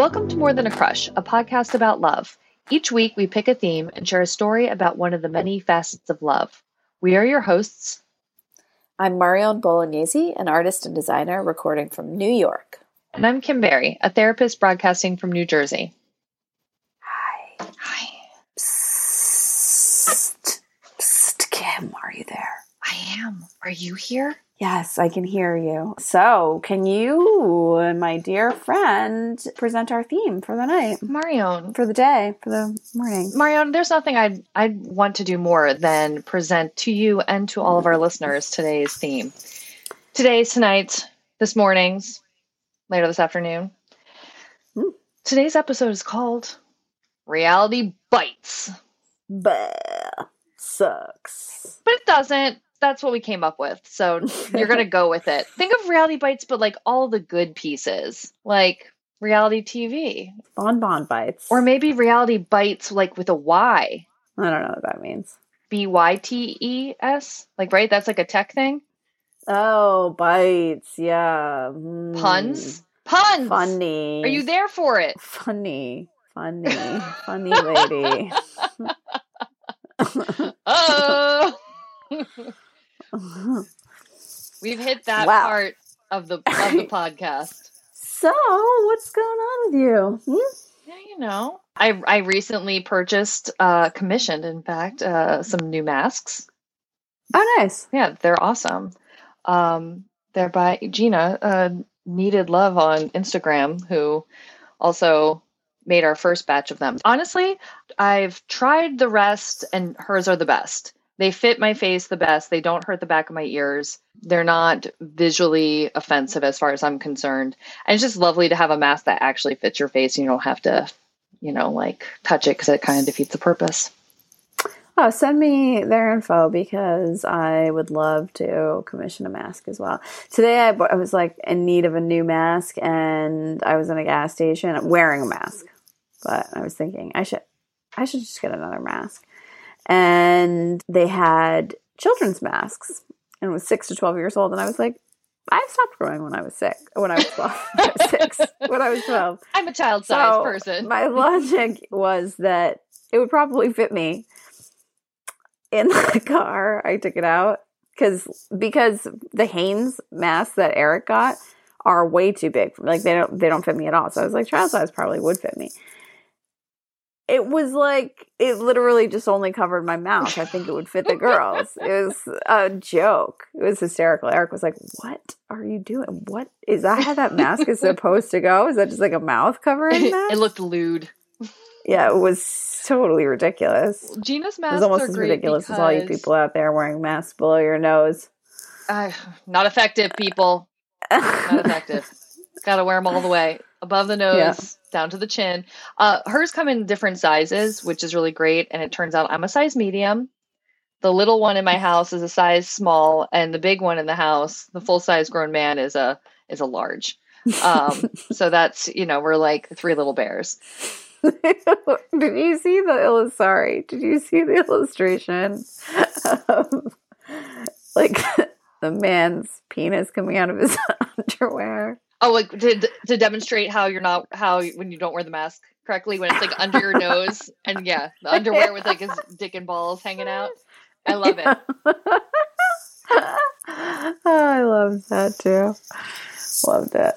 Welcome to More Than a Crush, a podcast about love. Each week, we pick a theme and share a story about one of the many facets of love. We are your hosts. I'm Marion Bolognese, an artist and designer recording from New York. And I'm Kim Berry, a therapist broadcasting from New Jersey. Hi. Hi. Psst. Psst. Kim, are you there? I am. Are you here? Yes, I can hear you. So, can you, my dear friend, present our theme for the night, Marion. for the day, for the morning? Marion, there's nothing I'd, I'd want to do more than present to you and to all of our listeners today's theme. Today's, tonight's, this morning's, later this afternoon. Hmm. Today's episode is called Reality Bites. Bah, sucks. But it doesn't. That's what we came up with. So you're going to go with it. Think of reality bites, but like all the good pieces, like reality TV. Bonbon bites. Or maybe reality bites, like with a Y. I don't know what that means. B Y T E S. Like, right? That's like a tech thing. Oh, bites. Yeah. Mm. Puns. Puns. Funny. Are you there for it? Funny. Funny. Funny lady. Oh. We've hit that Wow. part of the of the podcast. so, what's going on with you? Hmm? Yeah, you know, I I recently purchased, uh, commissioned, in fact, uh, some new masks. Oh, nice. Yeah, they're awesome. Um, they're by Gina, uh, Needed Love on Instagram, who also made our first batch of them. Honestly, I've tried the rest, and hers are the best. They fit my face the best. They don't hurt the back of my ears. They're not visually offensive as far as I'm concerned. And it's just lovely to have a mask that actually fits your face and you don't have to, you know, like touch it because it kind of defeats the purpose. Oh, send me their info because I would love to commission a mask as well. Today I, I was like in need of a new mask and I was in a gas station wearing a mask. But I was thinking I should I should just get another mask. And they had children's masks and was 6 to 12 years old and I was like I stopped growing when I was sick. When I was 12. I was 6. When I was 12. I'm a child sized So, person. My logic was that it would probably fit me in the car. I took it out because because the Hanes masks that Eric got are way too big. Like they don't they don't fit me at all. So I was like, child size probably would fit me. It was like it literally just only covered my mouth. I think it would fit the girls. It was a joke. It was hysterical. Eric was like, "What are you doing? What is that? How that mask is supposed to go? Is that just like a mouth covering mask?" it looked lewd. Yeah, it was totally ridiculous. Gina's mask was almost as ridiculous as all you people out there wearing masks below your nose. Uh, not effective, people. Not effective. Got to wear them all the way, above the nose, Yeah. down to the chin. Uh, hers come in different sizes, which is really great. And it turns out I'm a size medium. The little one in my house is a size small, and the big one in the house, the full size grown man, is a is a large. Um, so that's you know we're like three little bears. did you see the illus- sorry? Did you see the illustration of like the man's penis coming out of his underwear? Oh, like to to demonstrate how you're not how when you don't wear the mask correctly when it's like under your nose and yeah, the underwear with like his dick and balls hanging out. I love it. oh, I love that too. Loved it.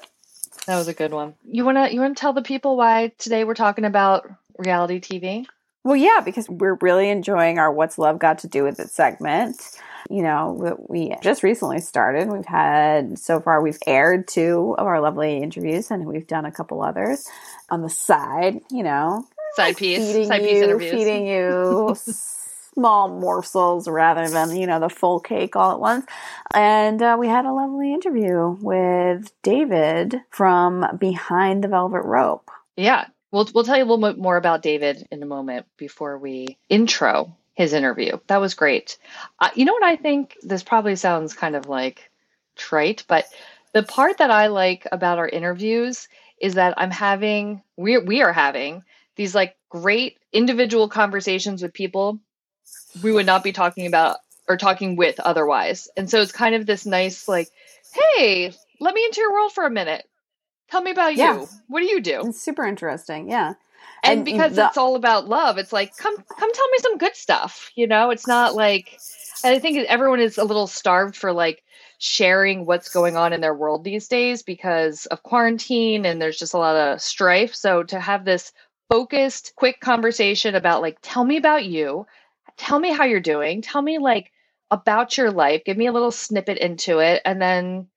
That was a good one. You wanna you wanna tell the people why today we're talking about reality TV? Well, yeah, because we're really enjoying our What's Love Got to Do with It segment. You know, we just recently started. We've had, so far, we've aired two of our lovely interviews and we've done a couple others on the side, you know, Side piece, feeding side you, piece interviews. feeding you small morsels rather than, you know, the full cake all at once. And uh, we had a lovely interview with David from Behind the Velvet Rope. Yeah. We'll we'll tell you a little bit more about David in a moment before we intro his interview. That was great. Uh, you know what I think? This probably sounds kind of like trite, but the part that I like about our interviews is that I'm having we we are having these like great individual conversations with people we would not be talking about or talking with otherwise. And so it's kind of this nice like, hey, let me into your world for a minute. Tell me about Yeah. you. What do you do? It's super interesting. Yeah. And, And because the- it's all about love, it's like come come tell me some good stuff. You know, it's not like I think everyone is a little starved for like sharing what's going on in their world these days because of quarantine and there's just a lot of strife. So to have this focused, quick conversation about like tell me about you, tell me how you're doing, tell me like about your life, give me a little snippet into it and then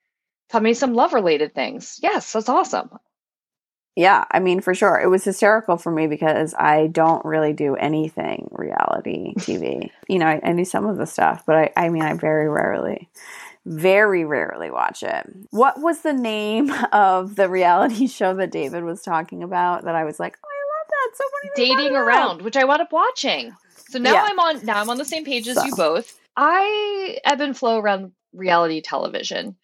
tell me some love related things. Yes, that's awesome. Yeah, I mean, for sure. It was hysterical for me because I don't really do anything reality TV. you know, I, I do some of the stuff, but I, I mean, I very rarely, very rarely watch it. What was the name of the reality show that David was talking about that I was like, oh, I love that. So funny. dating around, which I wound up watching. So now Yeah. I'm on now I'm on the same page as So. you both. I ebb and flow around reality television.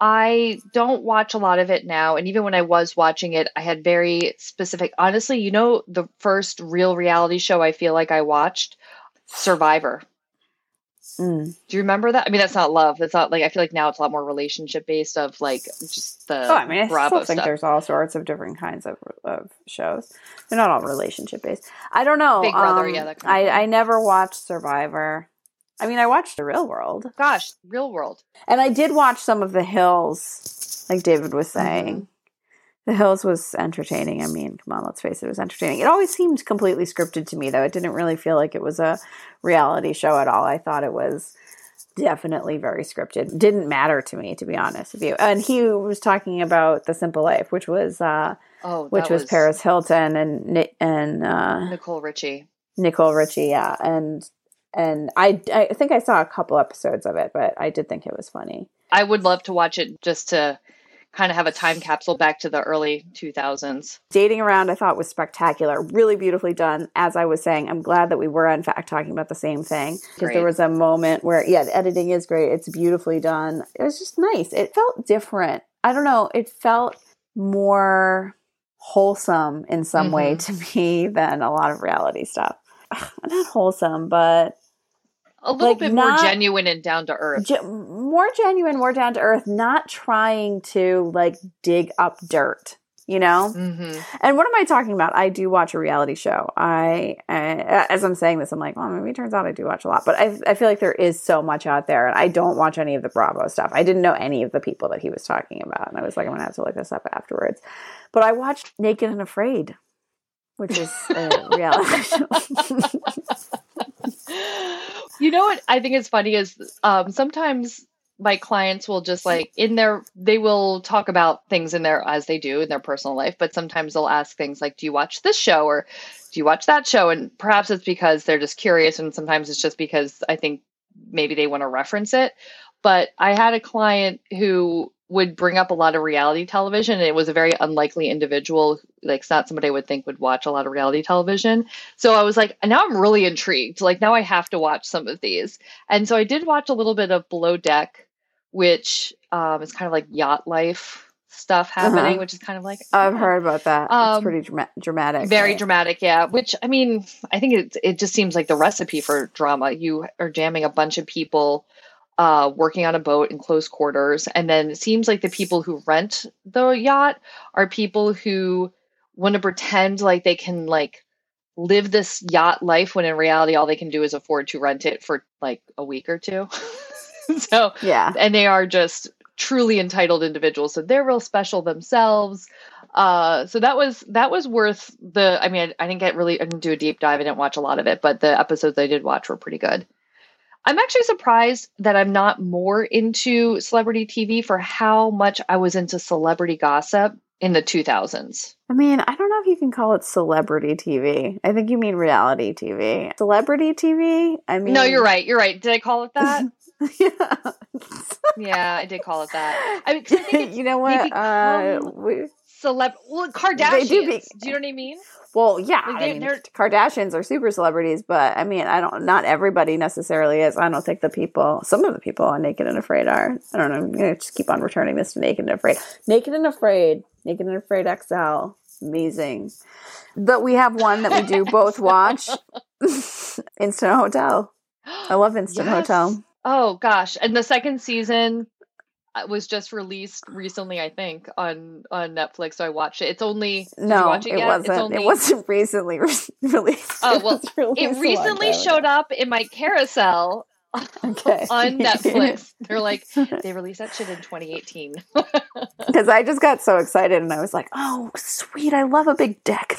I don't watch a lot of it now, and even when I was watching it, I had very specific. Honestly, you know, the first real reality show I feel like I watched, Survivor. Mm. Do you remember that? I mean, that's not love. That's not like I feel like now it's a lot more relationship based of like just the Oh, I mean, I Bravo still think stuff. there's all sorts of different kinds of, of shows. They're not all relationship based. I don't know. Big Brother, um, yeah, that kind I. I never watched Survivor. I mean, I watched The Real World. Gosh, real world. And I did watch some of The Hills, like David was Mm-hmm. saying. The Hills was entertaining. I mean, come on, let's face it, it was entertaining. It always seemed completely scripted to me, though. It didn't really feel like it was a reality show at all. I thought it was definitely very scripted. Didn't matter to me, to be honest with you. And he was talking about The Simple Life, which was uh, Oh, which that was, Paris Hilton and and uh, Nicole Richie. Nicole Richie, yeah, and and I I think I saw a couple episodes of it, but I did think it was funny. I would love to watch it just to kind of have a time capsule back to the early 2000s. Dating Around, I thought was spectacular, really beautifully done. As I was saying, I'm glad that we were in fact talking about the same thing because there was a moment where, yeah, the editing is great. It's beautifully done. It was just nice. It felt different. I don't know. It felt more wholesome in some way mm-hmm. to me than a lot of reality stuff. Ugh, Not wholesome, but A little Like, bit not- more genuine and down to earth. ge- more genuine, more down to earth, not trying to like dig up dirt, you know? hmm And what am I talking about? I do watch a reality show. I, uh, as I'm saying this, I'm like, well, maybe it turns out I do watch a lot, but I, I feel like there is so much out there, and I don't watch any of the Bravo stuff. I didn't know any of the people that he was talking about, and I was like, I'm gonna have to look this up afterwards. But I watched Naked and Afraid, which is a reality show. You know what I think is funny is um, sometimes my clients will just like in their they will talk about things in their as they do in their personal life, but sometimes they'll ask things like, "Do you watch this show?" or "Do you watch that show?" And perhaps it's because they're just curious, and sometimes it's just because I think maybe they want to reference it. But I had a client who would bring up a lot of reality television, and it was a very unlikely individual. Like, it's not somebody I would think would watch a lot of reality television. So I was like, now I'm really intrigued. Like, now I have to watch some of these. And so I did watch a little bit of Below Deck, which um, is kind of like yacht life stuff happening, Uh-huh. which is kind of like I've heard about that. Um, it's pretty drama- dramatic. very right? dramatic, yeah. Which I mean, I think it it just seems like the recipe for drama. You are jamming a bunch of people uh, working on a boat in close quarters, and then it seems like the people who rent the yacht are people who want to pretend like they can like live this yacht life when in reality all they can do is afford to rent it for like a week or two. so Yeah. and they are just truly entitled individuals so they're real special themselves uh so that was that was worth the i mean I, I didn't get really i didn't do a deep dive i didn't watch a lot of it but the episodes i did watch were pretty good i'm actually surprised that i'm not more into celebrity tv for how much i was into celebrity gossip in the 2000s I mean, I don't know if you can call it celebrity TV. I think you mean reality TV. Celebrity TV? I mean, no you're right you're right did i call it that yeah. yeah i did call it that i mean, I you know what? Uh, we, celeb well kardashians do be- do you know what i mean well, yeah. Like, I mean, Kardashians are super celebrities, but I mean, I don't. Not everybody necessarily is. I don't think the people. Some of the people on Naked and Afraid are. I don't know. I'm gonna just keep on returning this to Naked and Afraid. Naked and Afraid. Naked and Afraid XL. Amazing. But we have one that we do both watch. Instant Hotel. I love Instant Yes. Hotel. Oh gosh, and the second season, was just released recently, I think, on on Netflix. So I watched it. It's only No, watch it, it wasn't. It's only It wasn't recently re- released. Oh, It well, was released it recently showed up in my carousel Okay. on Netflix. They're like, they released that shit in 2018. because I just got so excited and I was like, "Oh, sweet! I love a big deck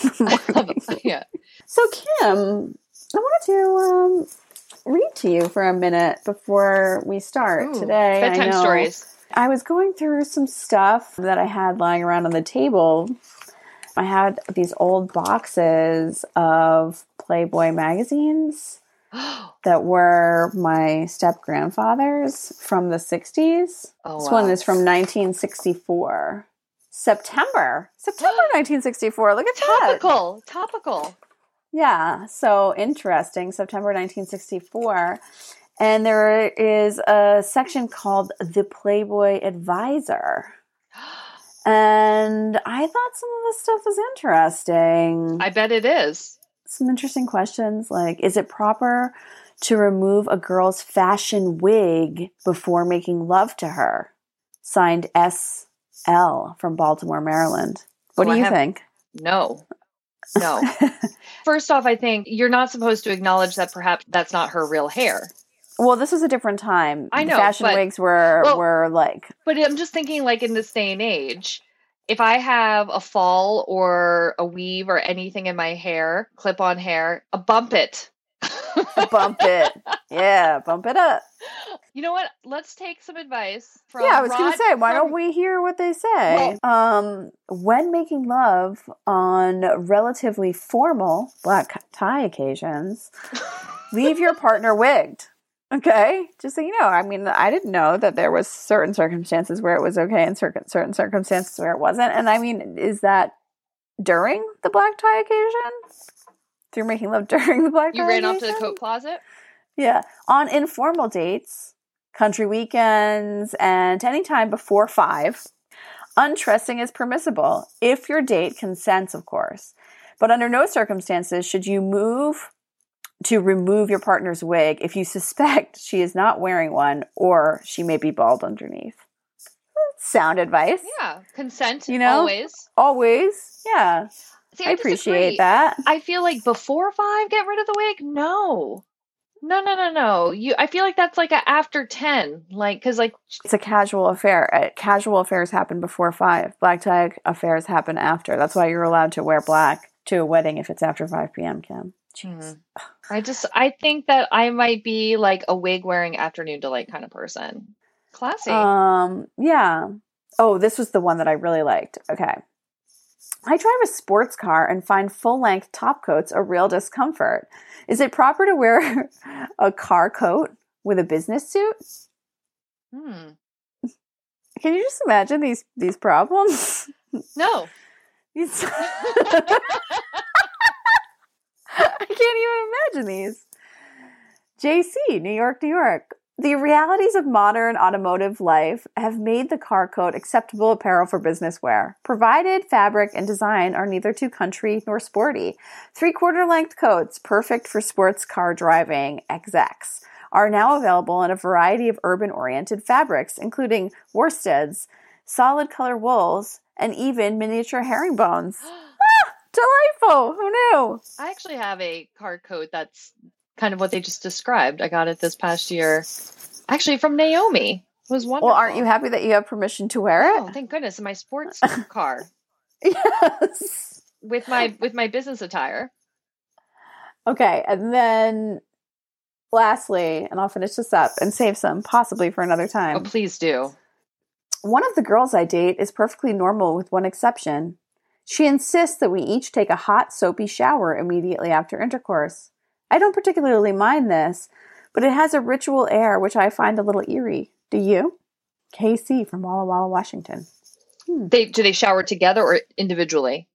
yeah. so, Kim, I wanted to um, read to you for a minute before we start Ooh, today. I Bedtime know- stories. I was going through some stuff that I had lying around on the table. I had these old boxes of Playboy magazines that were my step grandfather's from the 60s. Oh, this wow. one is from 1964. September. September 1964. Look at that. topical. Topical. Yeah, so interesting. September 1964. And there is a section called the Playboy Advisor. And I thought some of this stuff was interesting. I bet it is. some interesting questions like Is it proper to remove a girl's fashion wig before making love to her? Signed S.L. from Baltimore, Maryland. What Oh, do you have- think? No. No. First off, I think you're not supposed to acknowledge that perhaps that's not her real hair. Well, this was a different time. I know, Fashion but- wigs were well- were like But I'm just thinking, like, in this day and age, if I have a fall or a weave or anything in my hair, clip on hair, a bump it. bump it. Yeah, bump it up. You know what? Let's take some advice from. yeah, I was gonna say, why from- don't we hear what they say? um, when making love on relatively formal black tie occasions, leave your partner wigged. Okay, just so you know. I mean, I didn't know that there was certain circumstances where it was okay and certain certain circumstances where it wasn't. And I mean, is that during the black tie occasion? Through making love during the black You tie you ran off to the coat closet. Yeah. On informal dates, country weekends, and any time before five, undressing is permissible if your date consents, of course. But under no circumstances should you move to remove your partner's wig if you suspect she is not wearing one or she may be bald underneath. Sound advice. Yeah, consent. You know? always. Always. Yeah. See, I disagree. appreciate that. I feel like before five, get rid of the wig. No, no, no, no, no. You. I feel like that's like a after ten. Like, because like It's a casual affair. Uh, Casual affairs happen before five. Black tie affairs happen after. That's why you're allowed to wear black to a wedding if it's after 5 p.m., Kim. Jeez. I just I think that I might be like a wig wearing afternoon delight kind of person. Classy. Um, yeah. Oh, this was the one that I really liked. Okay. I drive a sports car and find full length top coats a real discomfort. Is it proper to wear a car coat with a business suit? hmm. Can you just imagine these these problems? No. I can't even imagine these. JC, New York, New York. The realities of modern automotive life have made the car coat acceptable apparel for business wear, provided fabric and design are neither too country nor sporty. Three quarter length coats, perfect for sports car driving, XX, are now available in a variety of urban oriented fabrics, including worsteds, solid color wools, and even miniature herringbones. Delightful! Who knew? I actually have a car coat that's kind of what they just described. I got it this past year. Actually, from Naomi. It was wonderful. Well, aren't you happy that you have permission to wear it? Oh, thank goodness! In my sports car yes. with my with my business attire. Okay, and then lastly, and I'll finish this up and save some possibly for another Oh, time. please do. One of the girls I date is perfectly normal with one exception. She insists that we each take a hot, soapy shower immediately after intercourse. I don't particularly mind this, but it has a ritual air which I find a little eerie. Do you? KC from Walla Walla, Washington. Hmm. They do they shower together or individually?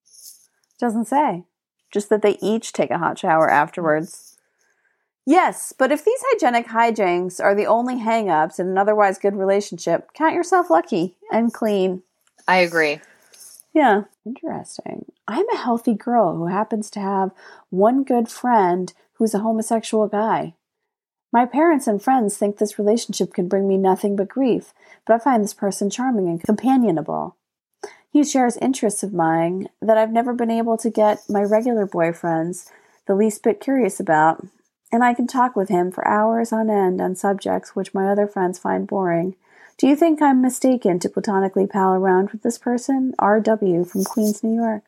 Doesn't say. Just that they each take a hot shower afterwards. Yes, but if these hygienic hijinks are the only hang ups in an otherwise good relationship, count yourself lucky and clean. I agree. Yeah. Interesting. I'm a healthy girl who happens to have one good friend who's a homosexual guy. My parents and friends think this relationship can bring me nothing but grief, but I find this person charming and companionable. He shares interests of mine that I've never been able to get my regular boyfriends the least bit curious about, and I can talk with him for hours on end on subjects which my other friends find boring. Do you think I'm mistaken to platonically pal around with this person? R.W. from Queens, New York.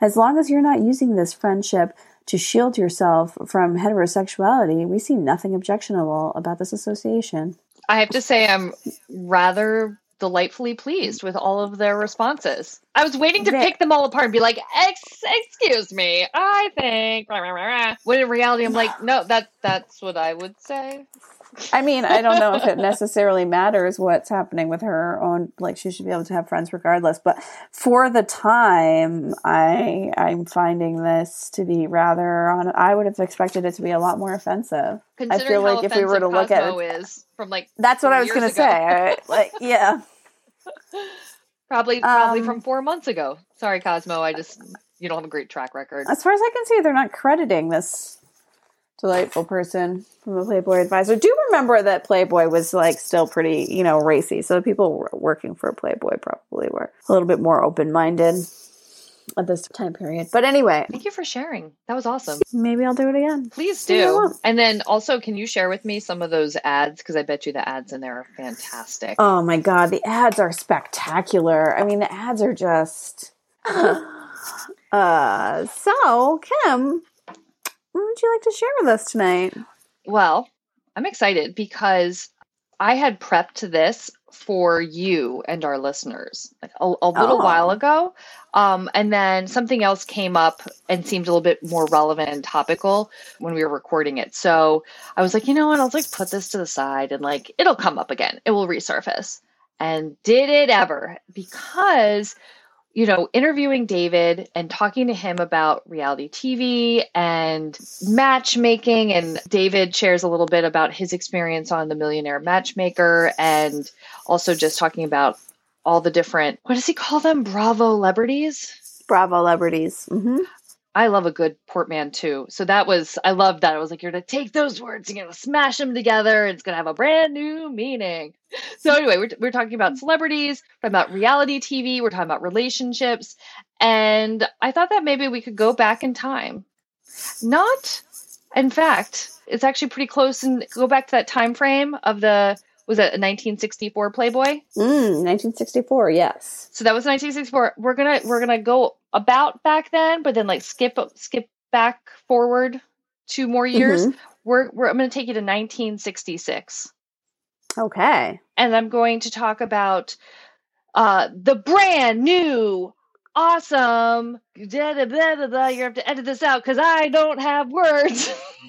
As long as you're not using this friendship to shield yourself from heterosexuality, we see nothing objectionable about this association. I have to say, I'm rather delightfully pleased with all of their responses. I was waiting to they- pick them all apart and be like, Ex- "Excuse me, I think." When in reality, I'm like, "No, that that's what I would say." I mean, I don't know if it necessarily matters what's happening with her own. Like, she should be able to have friends regardless. But for the time, I I'm finding this to be rather on. I would have expected it to be a lot more offensive. I feel like if we were to look at it, is from like that's what I was going to say. I, like, yeah, probably probably um, from four months ago. Sorry, Cosmo. I just you don't have a great track record. As far as I can see, they're not crediting this delightful person from the Playboy Advisor. Do remember that Playboy was like still pretty, you know, racy. So people working for Playboy probably were a little bit more open minded at this time period. But anyway, thank you for sharing. That was awesome. Maybe I'll do it again. Please do. And then also, can you share with me some of those ads? Because I bet you the ads in there are fantastic. Oh my god, the ads are spectacular. I mean, the ads are just. uh, so Kim, what would you like to share with us tonight? Well, I'm excited because I had prepped this for you and our listeners like a, a little oh. while ago. Um, and then something else came up and seemed a little bit more relevant and topical when we were recording it. So I was like, you know what? I'll like put this to the side and like it'll come up again. It will resurface. And did it ever? Because you know, interviewing David and talking to him about reality TV and matchmaking. And David shares a little bit about his experience on The Millionaire Matchmaker and also just talking about all the different, what does he call them? Bravo celebrities? Bravo celebrities. Mm-hmm. I love a good portmanteau. So that was, I love that. I was like, you're going to take those words, and you're going to smash them together, and it's going to have a brand new meaning. So, anyway, we're, we're talking about celebrities, we're talking about reality TV, we're talking about relationships. And I thought that maybe we could go back in time. Not, in fact, it's actually pretty close and go back to that time frame of the was it a 1964 Playboy? Mm, 1964, yes. So that was 1964. We're gonna we're gonna go about back then, but then like skip skip back forward two more years. Mm-hmm. We're, we're I'm gonna take you to 1966. Okay. And I'm going to talk about uh the brand new awesome. Da, da, da, da, You have to edit this out because I don't have words.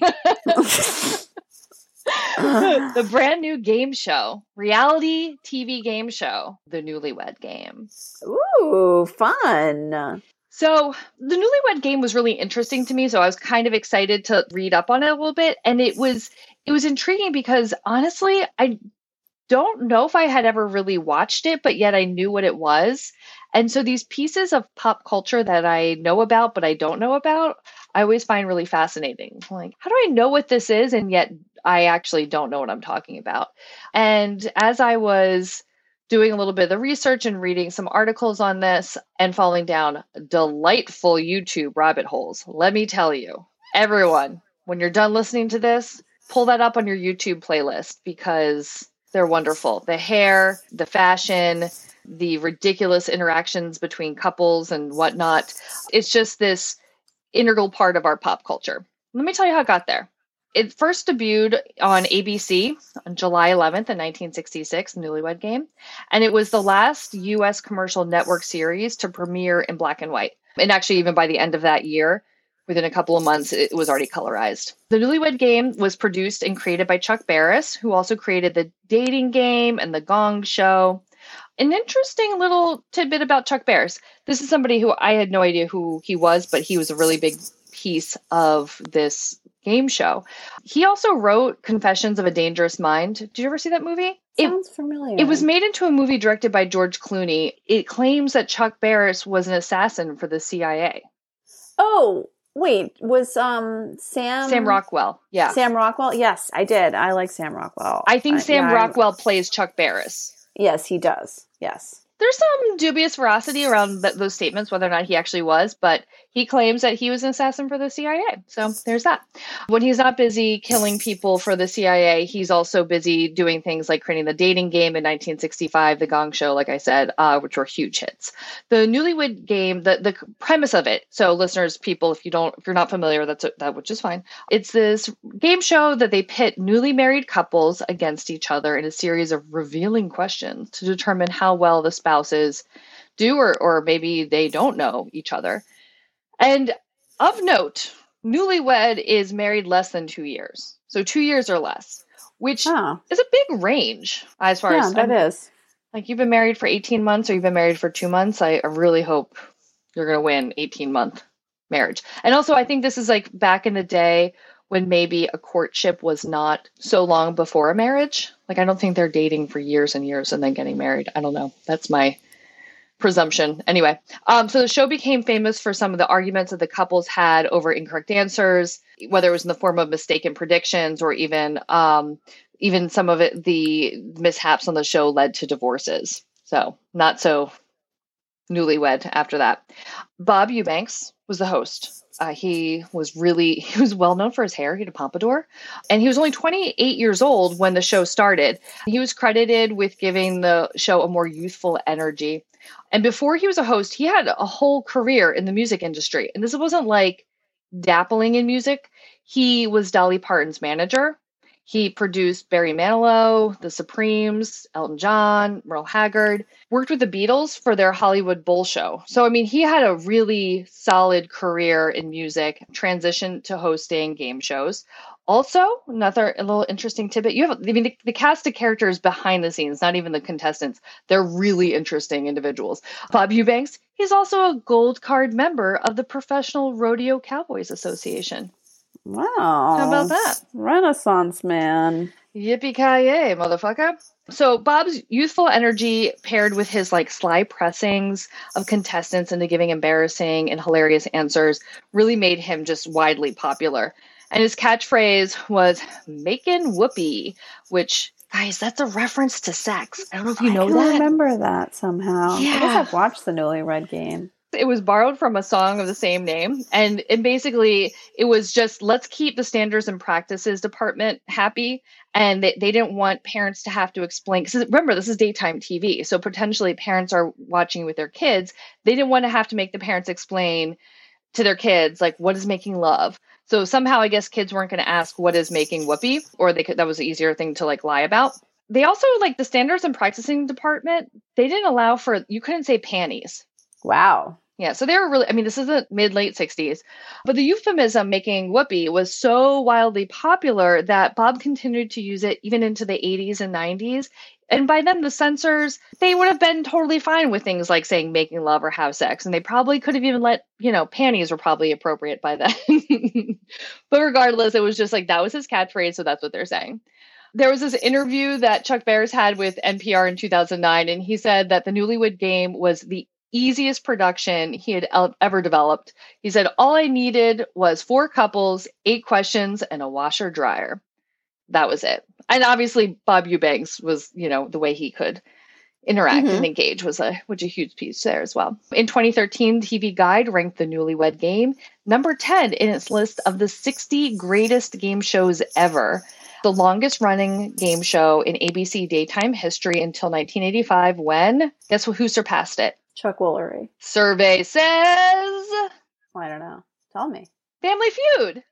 the brand new game show, reality TV game show, The Newlywed Game. Ooh, fun. So, the Newlywed Game was really interesting to me, so I was kind of excited to read up on it a little bit and it was it was intriguing because honestly, I don't know if I had ever really watched it, but yet I knew what it was. And so these pieces of pop culture that I know about but I don't know about, I always find really fascinating. Like, how do I know what this is and yet I actually don't know what I'm talking about? And as I was doing a little bit of the research and reading some articles on this and falling down delightful YouTube rabbit holes, let me tell you, everyone, when you're done listening to this, pull that up on your YouTube playlist because they're wonderful. The hair, the fashion, the ridiculous interactions between couples and whatnot. It's just this integral part of our pop culture. Let me tell you how it got there. It first debuted on ABC on July 11th in 1966, Newlywed Game, and it was the last US commercial network series to premiere in black and white. And actually, even by the end of that year, within a couple of months, it was already colorized. The Newlywed Game was produced and created by Chuck Barris, who also created The Dating Game and The Gong Show an interesting little tidbit about Chuck Barris. This is somebody who I had no idea who he was, but he was a really big piece of this game show. He also wrote Confessions of a Dangerous Mind. Did you ever see that movie? Sounds it, familiar. It was made into a movie directed by George Clooney. It claims that Chuck Barris was an assassin for the CIA. Oh, Wait, was um Sam Sam Rockwell. Yeah. Sam Rockwell? Yes, I did. I like Sam Rockwell. I think Uh, Sam yeah, I'm- Rockwell plays Chuck Barris. Yes, he does. Yes. There's some dubious veracity around th- those statements, whether or not he actually was, but he claims that he was an assassin for the CIA. So there's that. When he's not busy killing people for the CIA, he's also busy doing things like creating the dating game in 1965, The Gong Show, like I said, uh, which were huge hits. The Newlywed Game, the the premise of it. So listeners, people, if you don't, if you're not familiar, that's that, which is fine. It's this game show that they pit newly married couples against each other in a series of revealing questions to determine how well the spouses do or, or maybe they don't know each other. And of note, newlywed is married less than two years. So two years or less, which Oh, is a big range as far yeah, as that I'm- is. like you've been married for 18 months or you've been married for two months. I, I really hope you're going to win 18 month marriage. And also, I think this is like back in the day when maybe a courtship was not so long before a marriage. Like, I don't think they're dating for years and years and then getting married. I don't know. That's my presumption. Anyway, um, so the show became famous for some of the arguments that the couples had over incorrect answers, whether it was in the form of mistaken predictions or even um, even some of it the mishaps on the show led to divorces. So not so newlywed after that. Bob Eubanks was the host. Uh, he was really he was well known for his hair. He had a pompadour, and he was only 28 years old when the show started. He was credited with giving the show a more youthful energy. And before he was a host, he had a whole career in the music industry. And this wasn't like dappling in music. He was Dolly Parton's manager. He produced Barry Manilow, The Supremes, Elton John, Merle Haggard, worked with the Beatles for their Hollywood Bowl show. So, I mean, he had a really solid career in music, transitioned to hosting game shows. Also, another a little interesting tidbit you have, I mean, the, the cast of characters behind the scenes, not even the contestants, they're really interesting individuals. Bob Eubanks, he's also a gold card member of the Professional Rodeo Cowboys Association. Wow. How about that? Renaissance man. Yippee ki yay, motherfucker. So Bob's youthful energy paired with his like sly pressings of contestants into giving embarrassing and hilarious answers really made him just widely popular. And his catchphrase was making whoopee, which guys, that's a reference to sex. I don't know if you know that. I can that. remember that somehow. I guess Yeah. I've watched the Newlywed Game. it was borrowed from a song of the same name and it basically it was just let's keep the standards and practices department happy and they, they didn't want parents to have to explain because remember this is daytime tv so potentially parents are watching with their kids they didn't want to have to make the parents explain to their kids like what is making love so somehow i guess kids weren't going to ask what is making whoopee or they could that was an easier thing to like lie about they also like the standards and practicing department they didn't allow for you couldn't say panties Wow. yeah, so they were really, I mean, this is the mid late 60s, but the euphemism making whoopee was so wildly popular that Bob continued to use it even into the 80s and 90s. And by then, the censors, they would have been totally fine with things like saying making love or have sex. And they probably could have even let, you know, panties were probably appropriate by then. but regardless, it was just like that was his catchphrase. So that's what they're saying there was this interview that Chuck Barris had with NPR in 2009, and he said that the Newlywed Game was the easiest production he had ever developed. He said, All I needed was four couples, eight questions, and a washer dryer. That was it. And obviously, Bob Eubanks was, you know, the way he could interact Mhm. and engage was a was a huge piece there as well. In 2013, TV Guide ranked the Newlywed Game number 10 in its list of the 60 greatest game shows ever. The longest running game show in ABC daytime history until 1985 when guess who surpassed it? Chuck Woolery. Survey says I don't know. Tell me. Family Feud.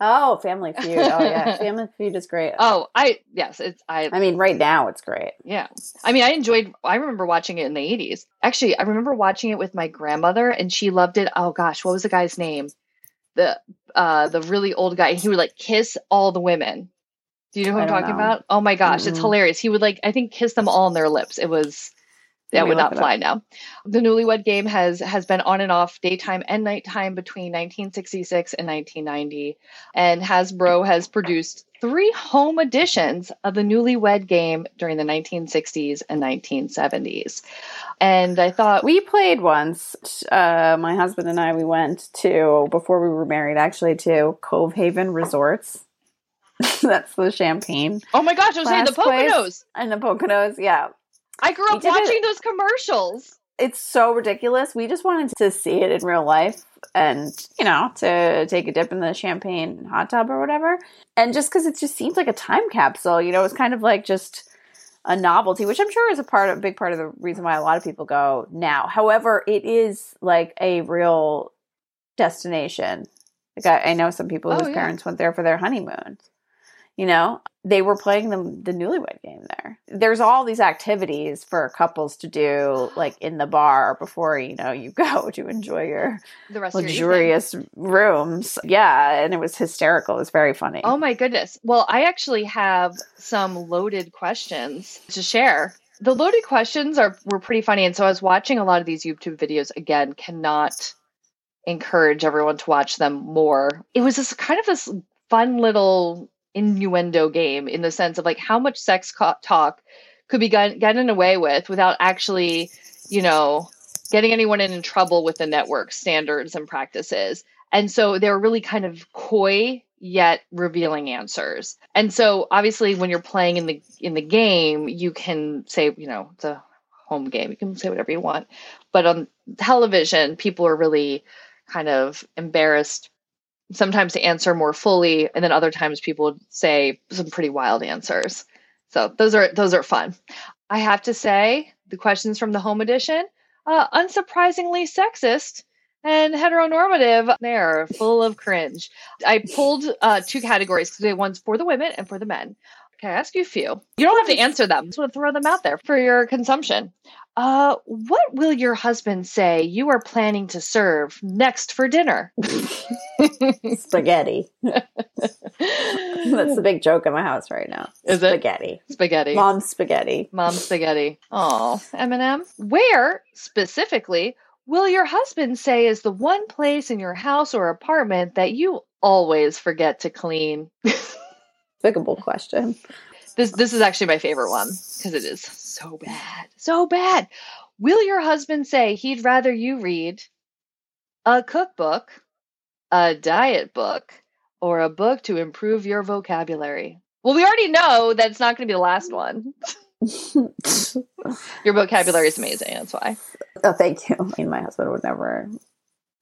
Oh, Family Feud. Oh yeah, Family Feud is great. Oh, I yes, it's I I mean, right now it's great. Yeah. I mean, I enjoyed I remember watching it in the 80s. Actually, I remember watching it with my grandmother and she loved it. Oh gosh, what was the guy's name? The uh the really old guy. He would like kiss all the women. Do you know who I'm talking know. about? Oh my gosh, it's Mm-mm. hilarious. He would like I think kiss them all on their lips. It was that would not fly now. The Newlywed Game has has been on and off daytime and nighttime between 1966 and 1990, and Hasbro has produced three home editions of the Newlywed Game during the 1960s and 1970s. And I thought We played once. Uh, my husband and I, we went to, before we were married, actually, to Cove Haven Resorts. That's the champagne. Oh my gosh, I was saying the. Poconos. And the Poconos, yeah. I grew up watching it- those commercials. It's so ridiculous. We just wanted to see it in real life and, you know, to take a dip in the champagne hot tub or whatever. And just because it just seems like a time capsule, you know, it's kind of like just a novelty, which I'm sure is a part of a big part of the reason why a lot of people go now. However, it is like a real destination. Like I, I know some people Oh, whose yeah. parents went there for their honeymoons. You know, they were playing the the newlywed game there. There's all these activities for couples to do, like in the bar before you know you go to enjoy your The rest of your luxurious rooms. Yeah, and it was hysterical. It was very funny. Oh my goodness. Well, I actually have some loaded questions to share. The loaded questions are were pretty funny, and so I was watching a lot of these YouTube videos again. Cannot encourage everyone to watch them more. It was this kind of this fun little innuendo game in the sense of like how much sex co- talk could be got- gotten away with without actually, you know, getting anyone in trouble with the network standards and practices. And so they're really kind of coy yet revealing answers. And so obviously when you're playing in the in the game, you can say, you know, it's a home game. You can say whatever you want. But on television, people are really kind of embarrassed sometimes to answer more fully and then other times people would say some pretty wild answers. So those are those are fun. I have to say the questions from the home edition uh, unsurprisingly sexist and heteronormative. They are full of cringe. I pulled uh, two categories today. One's for the women and for the men. Can I ask you a few? You don't have to answer them. Just want to throw them out there for your consumption. Uh, what will your husband say you are planning to serve next for dinner? Spaghetti. That's the big joke in my house right now. Is it? spaghetti? Spaghetti. Mom spaghetti. Mom spaghetti. Oh, Eminem. Where specifically will your husband say is the one place in your house or apartment that you always forget to clean? Despicable question. This this is actually my favorite one because it is so bad. So bad. Will your husband say he'd rather you read a cookbook, a diet book, or a book to improve your vocabulary? Well, we already know that it's not going to be the last one. Your vocabulary is amazing. That's why. Oh, thank you. I mean, my husband would never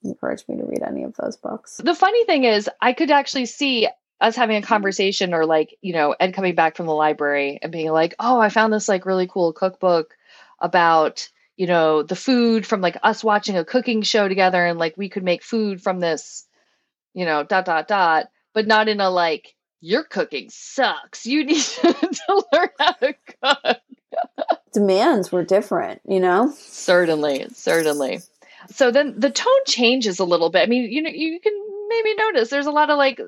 encourage me to read any of those books. The funny thing is, I could actually see us having a mm-hmm. conversation or like, you know, Ed coming back from the library and being like, oh, I found this like really cool cookbook about, you know, the food from like us watching a cooking show together and like we could make food from this, you know, dot, dot, dot, but not in a like, your cooking sucks. You need to learn how to cook. Demands were different, you know? Certainly, certainly. So then the tone changes a little bit. I mean, you know, you can maybe notice there's a lot of like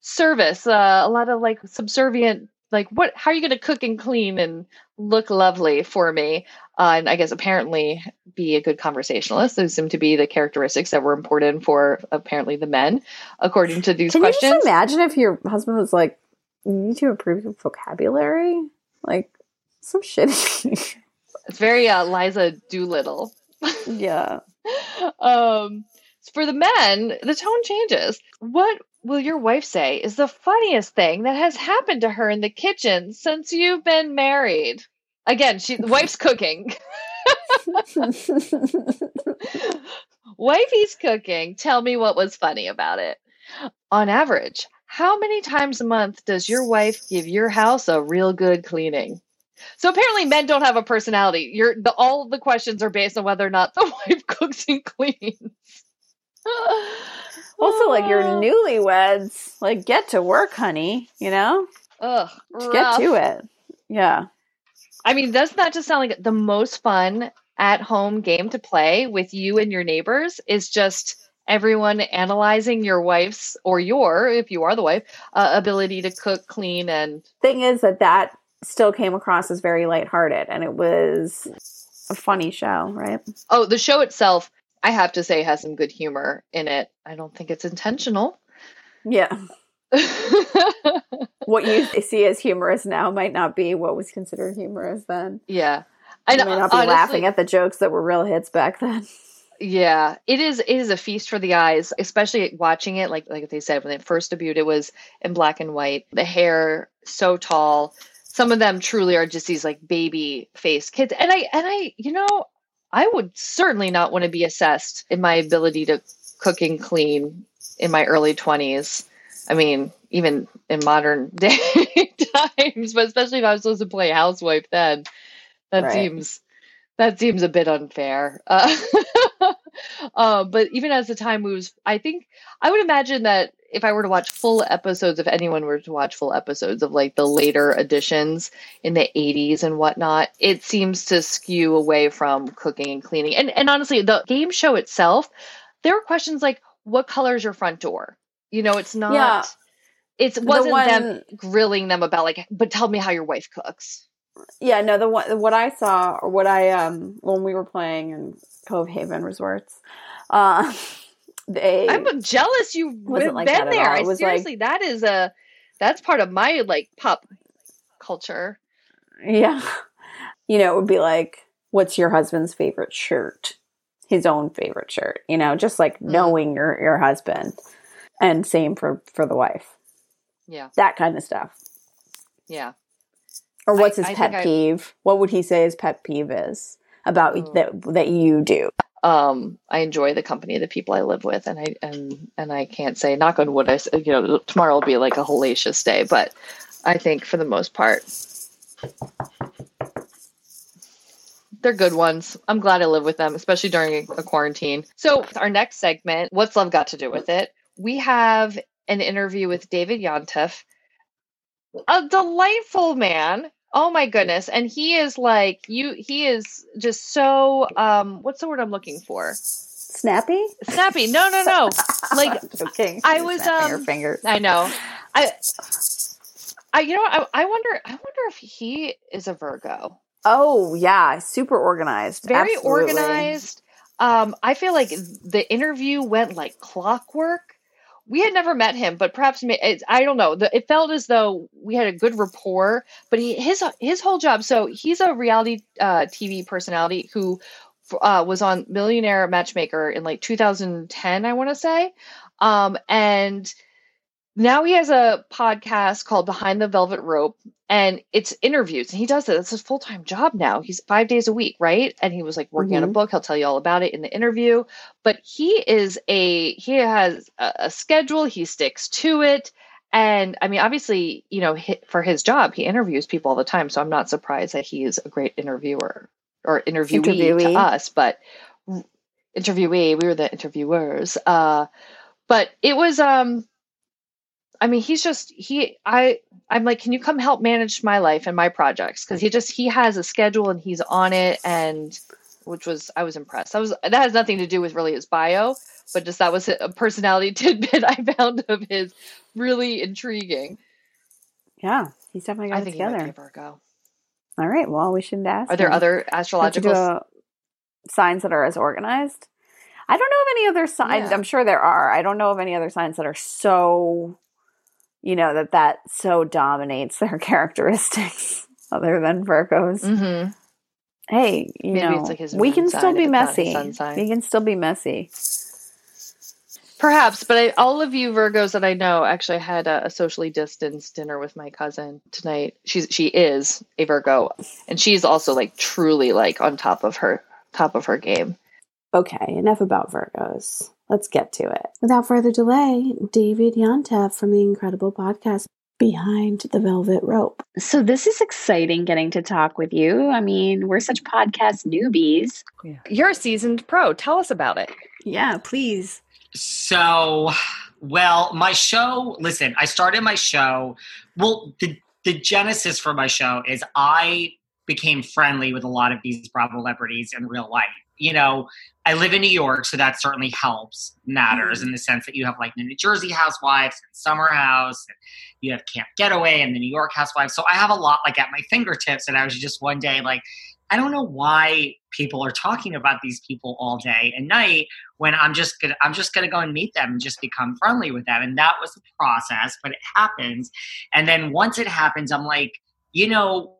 service, uh, a lot of like subservient, like what? How are you going to cook and clean and look lovely for me? Uh, and I guess apparently be a good conversationalist. Those seem to be the characteristics that were important for apparently the men, according to these Can questions. you just imagine if your husband was like, you need to improve your vocabulary? Like, some shitty. it's very uh, Liza Doolittle. yeah. um, for the men, the tone changes. What will your wife say is the funniest thing that has happened to her in the kitchen since you've been married? Again, she the wife's cooking. Wifey's cooking. Tell me what was funny about it. On average, how many times a month does your wife give your house a real good cleaning? So apparently, men don't have a personality. You're the, all the questions are based on whether or not the wife cooks and cleans. also, like, your newlyweds, like, get to work, honey, you know? Ugh, Get to it. Yeah. I mean, doesn't that just sound like the most fun at home game to play with you and your neighbors? Is just everyone analyzing your wife's or your, if you are the wife, uh, ability to cook, clean, and Thing is that that still came across as very lighthearted, and it was a funny show, right? Oh, the show itself, I have to say, has some good humor in it. I don't think it's intentional. Yeah. what you see as humorous now might not be what was considered humorous then. Yeah. I may not be honestly, laughing at the jokes that were real hits back then. Yeah, it is. It is a feast for the eyes, especially watching it. Like like they said when it first debuted, it was in black and white. The hair so tall. Some of them truly are just these like baby face kids, and I and I, you know, I would certainly not want to be assessed in my ability to cook and clean in my early twenties. I mean, even in modern day times, but especially if I was supposed to play housewife then, that right. seems that seems a bit unfair. Uh, uh, but even as the time moves, I think I would imagine that if I were to watch full episodes, if anyone were to watch full episodes of like the later editions in the 80s and whatnot, it seems to skew away from cooking and cleaning. And and honestly, the game show itself, there were questions like, "What color is your front door?" You know, it's not. Yeah. It wasn't one, them grilling them about like, but tell me how your wife cooks. Yeah, no, the one what I saw or what I um when we were playing in Cove Haven Resorts, uh they I'm jealous you've been like there. I seriously like, that is a that's part of my like pop culture. Yeah. You know, it would be like, what's your husband's favorite shirt? His own favorite shirt, you know, just like mm-hmm. knowing your your husband. And same for for the wife. Yeah. That kind of stuff. Yeah. Or what's I, his I pet peeve? I, what would he say his pet peeve is about oh. that that you do? Um, I enjoy the company of the people I live with, and I and and I can't say knock on wood. I you know tomorrow will be like a hellacious day, but I think for the most part they're good ones. I'm glad I live with them, especially during a quarantine. So, our next segment, what's love got to do with it? We have an interview with David Yontef, a delightful man. Oh my goodness. And he is like you he is just so um what's the word I'm looking for? Snappy? Snappy. No, no, no. Like okay. I was um your fingers. I know. I I you know I I wonder I wonder if he is a Virgo. Oh, yeah, super organized. Very Absolutely. organized. Um I feel like the interview went like clockwork we had never met him, but perhaps I don't know. It felt as though we had a good rapport. But he, his his whole job. So he's a reality uh, TV personality who uh, was on Millionaire Matchmaker in like 2010, I want to say, um, and now he has a podcast called Behind the Velvet Rope, and it's interviews. And he does it. It's his full time job now. He's five days a week, right? And he was like working mm-hmm. on a mm-hmm. book. He'll tell you all about it in the interview. But he is a he has a, a schedule. He sticks to it. And I mean, obviously, you know, for his job, he interviews people all the time. So I'm not surprised that he is a great interviewer or interviewee, interviewee. to us. But interviewee, we were the interviewers. Uh, but it was um I mean, he's just he I I'm like, can you come help manage my life and my projects? Because he just he has a schedule and he's on it, and which was I was impressed. I was that has nothing to do with really his bio, but just that was a personality tidbit I found of his really intriguing. Yeah, he's definitely got I think together. He might Virgo. All right. Well, we shouldn't ask. Are there other astrological signs that are as organized? I don't know of any other signs. Yeah. I'm sure there are. I don't know of any other signs that are so you know that that so dominates their characteristics other than Virgos. Mm-hmm. Hey, you Maybe know, like we can still be messy. We can still be messy. Perhaps, but I, all of you Virgos that I know actually had a, a, socially distanced dinner with my cousin tonight. She's she is a Virgo, and she's also like truly like on top of her top of her game. Okay, enough about Virgos. Let's get to it. Without further delay, David Yontef from the incredible podcast Behind the Velvet Rope. So, this is exciting getting to talk with you. I mean, we're such podcast newbies. Yeah. You're a seasoned pro. Tell us about it. Yeah, please. So, well, my show, listen, I started my show. Well, the, the genesis for my show is I became friendly with a lot of these Bravo celebrities in real life. You know, I live in New York, so that certainly helps, matters mm-hmm. in the sense that you have like the New Jersey Housewives and Summer House, and you have Camp Getaway and the New York Housewives. So I have a lot like at my fingertips, and I was just one day like I don't know why people are talking about these people all day and night when I'm just gonna I'm just gonna go and meet them and just become friendly with them. And that was the process, but it happens. And then once it happens, I'm like, you know,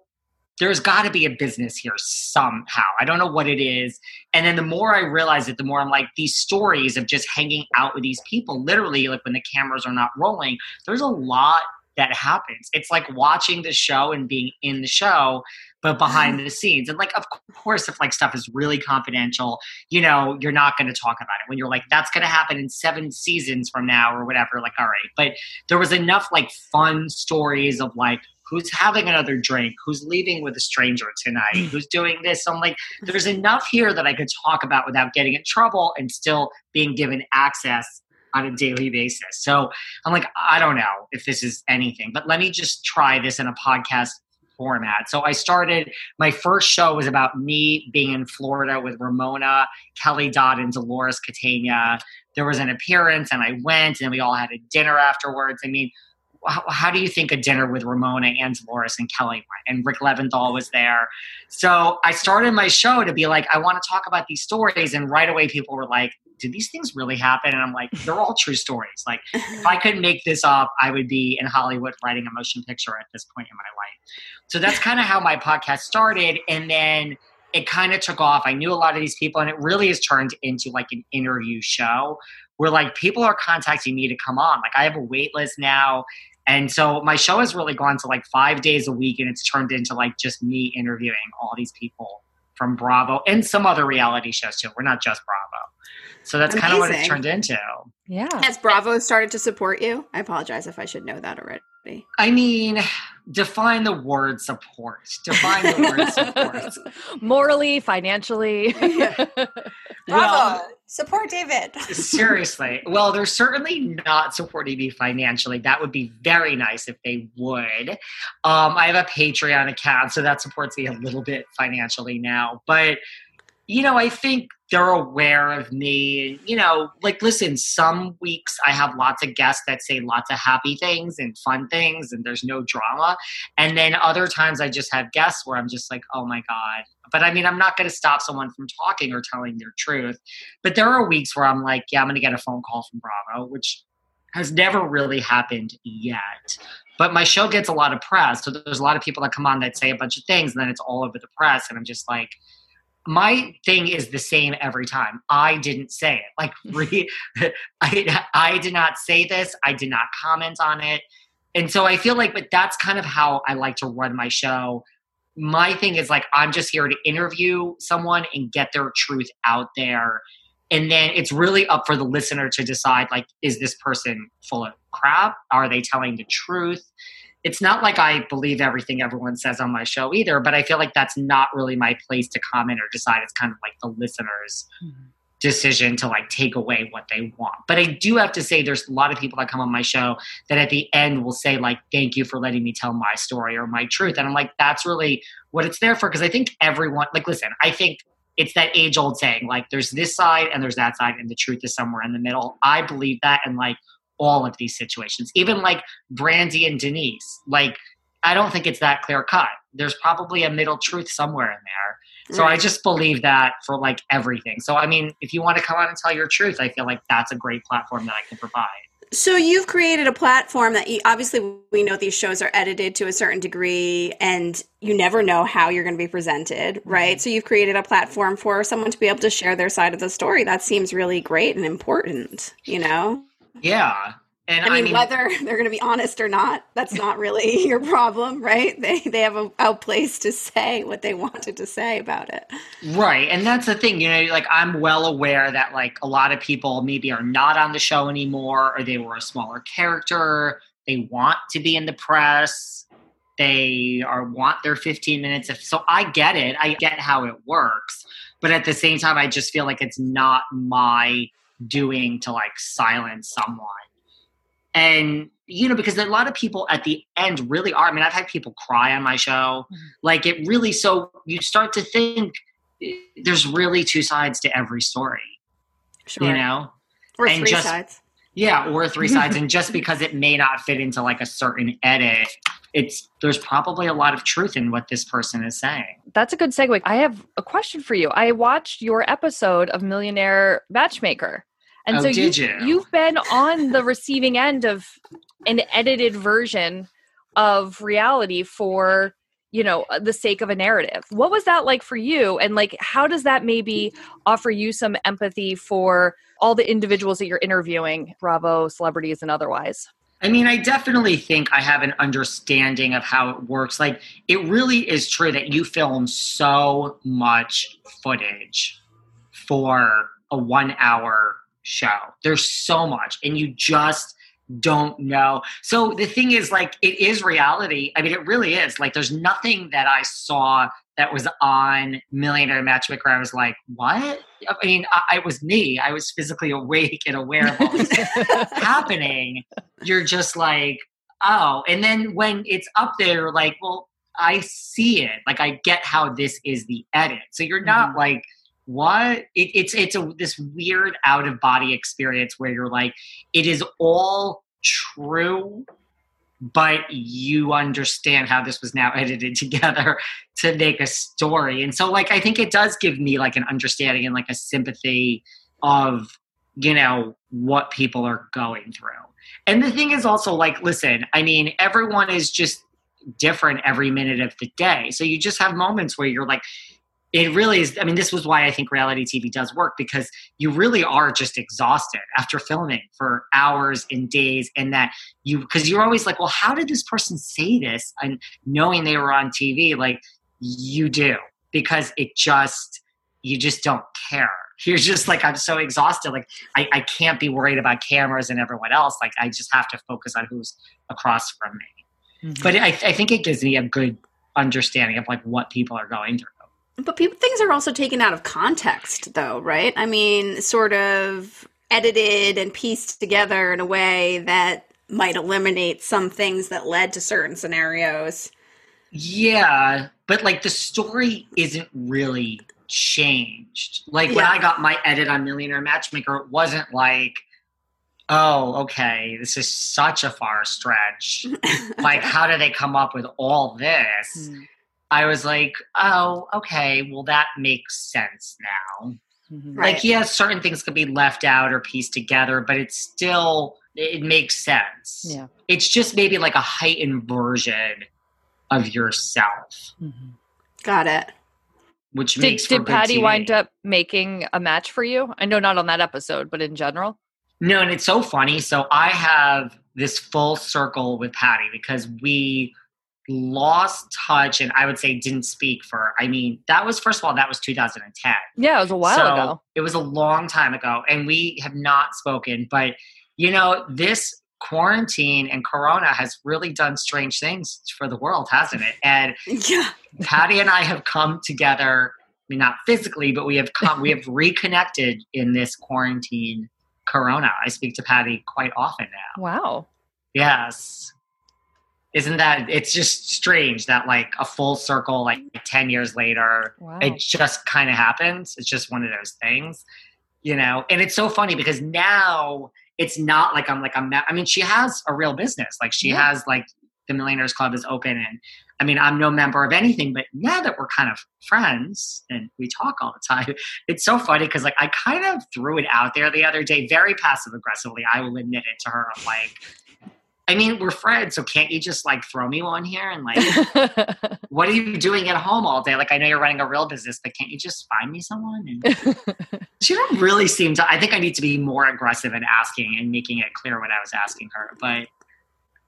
there's got to be a business here somehow. I don't know what it is. And then the more I realize it, the more I'm like, these stories of just hanging out with these people, literally, like when the cameras are not rolling, there's a lot that happens. It's like watching the show and being in the show, but behind mm-hmm. the scenes. And like, of course, if like stuff is really confidential, you know, you're not going to talk about it. When you're like, that's going to happen in seven seasons from now or whatever, like, all right. But there was enough like fun stories of like, who's having another drink, who's leaving with a stranger tonight, mm. who's doing this. So I'm like, there's enough here that I could talk about without getting in trouble and still being given access on a daily basis. So I'm like, I don't know if this is anything, but let me just try this in a podcast format. So I started my first show was about me being in Florida with Ramona, Kelly Dodd, and Dolores Catania. There was an appearance and I went and we all had a dinner afterwards. I mean, how, how, do you think a dinner with Ramona and Dolores and Kelly went? And Rick Leventhal was there. So I started my show to be like, I want to talk about these stories. And right away, people were like, did these things really happen? And I'm like, they're all true stories. Like, if I could make this up, I would be in Hollywood writing a motion picture at this point in my life. So that's kind of how my podcast started. And then it kind of took off. I knew a lot of these people, and it really has turned into like an interview show where like people are contacting me to come on. Like I have a wait list now. And so my show has really gone to like five days a week, and it's turned into like just me interviewing all these people from Bravo and some other reality shows too. We're not just Bravo. So that's kind of what it's turned into. Yeah. Has Bravo started to support you? I apologize if I should know that already. I mean, define the word support. Define the word support. Morally, financially. Bravo. Well, support David. seriously. Well, they're certainly not supporting me financially. That would be very nice if they would. Um, I have a Patreon account, so that supports me a little bit financially now. But you know, I think they're aware of me. You know, like, listen, some weeks I have lots of guests that say lots of happy things and fun things, and there's no drama. And then other times I just have guests where I'm just like, oh my God. But I mean, I'm not going to stop someone from talking or telling their truth. But there are weeks where I'm like, yeah, I'm going to get a phone call from Bravo, which has never really happened yet. But my show gets a lot of press. So there's a lot of people that come on that say a bunch of things, and then it's all over the press. And I'm just like, my thing is the same every time. I didn't say it. Like, re- I, I did not say this. I did not comment on it. And so I feel like, but that's kind of how I like to run my show. My thing is like, I'm just here to interview someone and get their truth out there. And then it's really up for the listener to decide, like, is this person full of crap? Are they telling the truth? It's not like I believe everything everyone says on my show either, but I feel like that's not really my place to comment or decide. It's kind of like the listener's mm-hmm. decision to like take away what they want. But I do have to say there's a lot of people that come on my show that at the end will say like thank you for letting me tell my story or my truth. And I'm like that's really what it's there for because I think everyone like listen, I think it's that age old saying like there's this side and there's that side and the truth is somewhere in the middle. I believe that and like all of these situations, even like Brandi and Denise. Like, I don't think it's that clear cut. There's probably a middle truth somewhere in there. So right. I just believe that for like everything. So I mean, if you want to come on and tell your truth, I feel like that's a great platform that I can provide. So you've created a platform that you, obviously we know these shows are edited to a certain degree and you never know how you're going to be presented, right? Mm-hmm. So you've created a platform for someone to be able to share their side of the story. That seems really great and important, you know? Yeah. And I mean, I mean, whether they're going to be honest or not, that's not really your problem, right? They they have a, a, place to say what they wanted to say about it. Right. And that's the thing, you know, like I'm well aware that like a lot of people maybe are not on the show anymore or they were a smaller character, they want to be in the press, they are want their 15 minutes of, so I get it. I get how it works. But at the same time I just feel like it's not my doing to like silence someone. And you know, because a lot of people at the end really are. I mean, I've had people cry on my show. Mm-hmm. Like it really. So you start to think eh, there's really two sides to every story. Sure. You know, or and three just, sides. Yeah, or three sides. And just because it may not fit into like a certain edit, it's there's probably a lot of truth in what this person is saying. That's a good segue. I have a question for you. I watched your episode of Millionaire Matchmaker. And Oh, so you, you? you've been on the receiving end of an edited version of reality for, you know, uh, the sake of a narrative. What was that like for you? And like, how does that maybe offer you some empathy for all the individuals that you're interviewing, Bravo, celebrities, and otherwise? I mean, I definitely think I have an understanding of how it works. Like, it really is true that you film so much footage for a one hour show. There's so much, and you just don't know. So the thing is, like, it is reality. I mean, it really is. Like, there's nothing that I saw that was on Millionaire Matchmaker. I was like, what? I mean, I, I was me. I was physically awake and aware of what was happening. You're just like, oh. And then when it's up there, like, well, I see it. Like, I get how this is the edit. So you're not Mhm. like, what? It, it's it's a this weird out of body experience where you're like, it is all true, but you understand how this was now edited together to make a story. And so, like, I think it does give me like an understanding and like a sympathy of you know what people are going through. And the thing is also like, listen, I mean, everyone is just different every minute of the day. So you just have moments where you're like, it really is. I mean, this was why I think reality TV does work because you really are just exhausted after filming for hours and days, and that you because you're always like, well, how did this person say this? And knowing they were on TV, like you do because it just you just don't care. You're just like I'm so exhausted. Like I, I can't be worried about cameras and everyone else. Like I just have to focus on who's across from me. Mm-hmm. But I, I think it gives me a good understanding of like what people are going through. But people, things are also taken out of context, though, right? I mean, sort of edited and pieced together in a way that might eliminate some things that led to certain scenarios. Yeah, but like the story isn't really changed. Like when I got my edit on Millionaire Matchmaker, it wasn't like, oh, okay, this is such a far stretch. like, how do they come up with all this? Mhm. I was like, oh, okay, well, that makes sense now. Mhm. Right. Like, yeah, certain things could be left out or pieced together, but it's still, it makes sense. Yeah. It's just maybe like a heightened version of yourself, Mhm. Got it. which Did, makes did Patti TV. wind up making a match for you? I know not on that episode, but in general. No, and it's so funny. So I have this full circle with Patti because we lost touch and I would say didn't speak for, I mean, that was, first of all, that was 2010. Yeah, it was a while So ago. It was a long time ago, and we have not spoken. But you know, this quarantine and Corona has really done strange things for the world, hasn't it? And Yeah. Patti and I have come together. I mean, not physically, but we have come. we have reconnected in this quarantine Corona. I speak to Patti quite often now. Wow. Yes. Isn't that? It's just strange that like a full circle, like ten years later, Wow. it just kind of happens. It's just one of those things, you know. And it's so funny because now it's not like I'm like I'm. Not, I mean, she has a real business. Like she Yeah. has like the Millionaires Club is open, and I mean, I'm no member of anything. But now that we're kind of friends and we talk all the time, it's so funny because like I kind of threw it out there the other day, very passive aggressively. I will admit it to her. I'm like. I mean, we're friends, so can't you just like throw me one here and like what are you doing at home all day? Like, I know you're running a real business, but can't you just find me someone? And she don't really seem to. I think I need to be more aggressive in asking and making it clear what I was asking her. But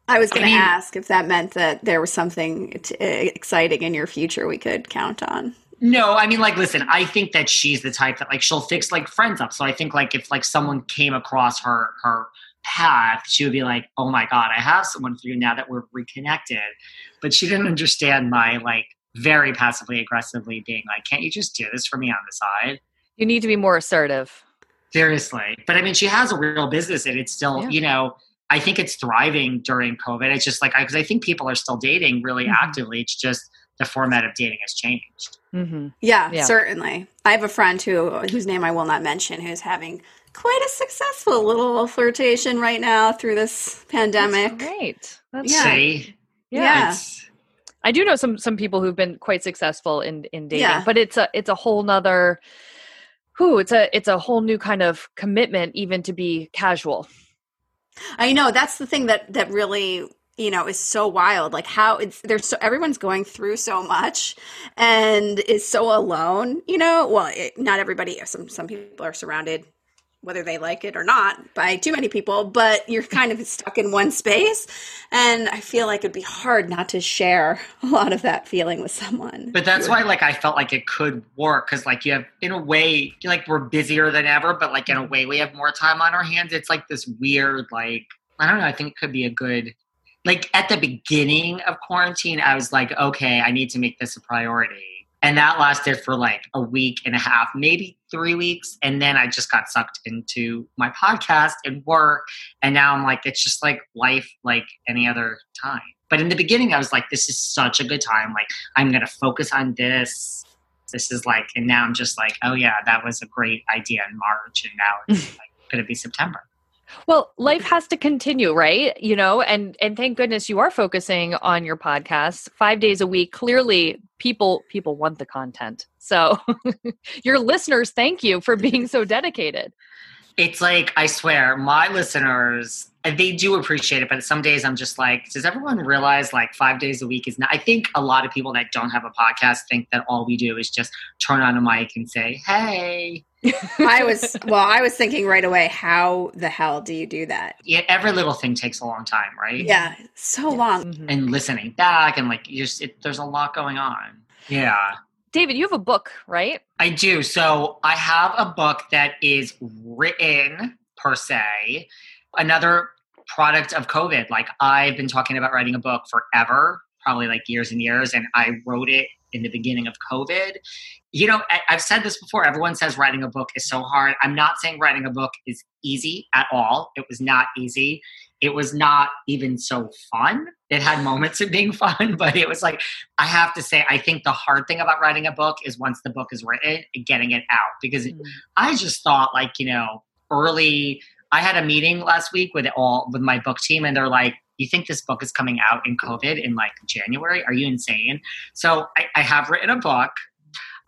I was going I to ask if that meant that there was something t- uh, exciting in your future we could count on. no, I mean, like, listen, I think that she's the type that like she'll fix like friends up. So I think like if like someone came across her her path, she would be like, "Oh my god, I have someone for you now that we're reconnected." But she didn't understand my like very passively aggressively being like, "Can't you just do this for me on the side?" you need to be more assertive. Seriously. But I mean, she has a real business and it's still, Yeah. you know, I think it's thriving during COVID. It's just like, because I think people are still dating really Mhm. actively. It's just the format of dating has changed. hmm Yeah, Yeah. certainly. I have a friend who whose name I will not mention who's having quite a successful little flirtation right now through this pandemic. That's great. That's Yeah. See? Yeah. It's, I do know some some people who've been quite successful in in dating, Yeah. but it's a it's a whole nother who it's a it's a whole new kind of commitment even to be casual. I know that's the thing that that really you know is so wild like how it's there's so everyone's going through so much and is so alone you know well it, not everybody some some people are surrounded whether they like it or not by too many people but you're kind of stuck in one space and i feel like it'd be hard not to share a lot of that feeling with someone but that's why like I felt like it could work because like you have in a way like we're busier than ever, but like in a way we have more time on our hands. It's like this weird like I don't know. I think it could be a good like at the beginning of quarantine, I was like, okay, I need to make this a priority. And that lasted for like a week and a half, maybe three weeks. And then I just got sucked into my podcast and work. And now I'm like, it's just like life, like any other time. But in the beginning, I was like, this is such a good time. Like, I'm going to focus on this. This is like, and now I'm just like, oh yeah, that was a great idea in March. And now it's like going to be September. Well, life has to continue, right? You know, and and thank goodness you are focusing on your podcast 5 days a week. Clearly, people people want the content. So, your listeners thank you for being so dedicated. It's like I swear, my listeners they do appreciate it, but some days I'm just like, does everyone realize like five days a week is not? I think a lot of people that don't have a podcast think that all we do is just turn on a mic and say, "Hey." i was well i was thinking right away how the hell do you do that Yeah, every little thing takes a long time, right? yeah so long Mhm. And listening back and like you just it, there's a lot going on. Yeah. David, you have a book, right? I do. So I have a book that is written per se, another product of COVID. Like I've been talking about writing a book forever, probably like years and years, and I wrote it in the beginning of COVID. You know, I, I've said this before. Everyone says writing a book is so hard. I'm not saying writing a book is easy at all. It was not easy. It was not even so fun. It had moments of being fun, but it was like I have to say, I think the hard thing about writing a book is once the book is written, getting it out. Because Mm. I just thought, like, you know, early, I had a meeting last week with all with my book team, and they're like, "You think this book is coming out in COVID in like January? Are you insane?" So I, I have written a book.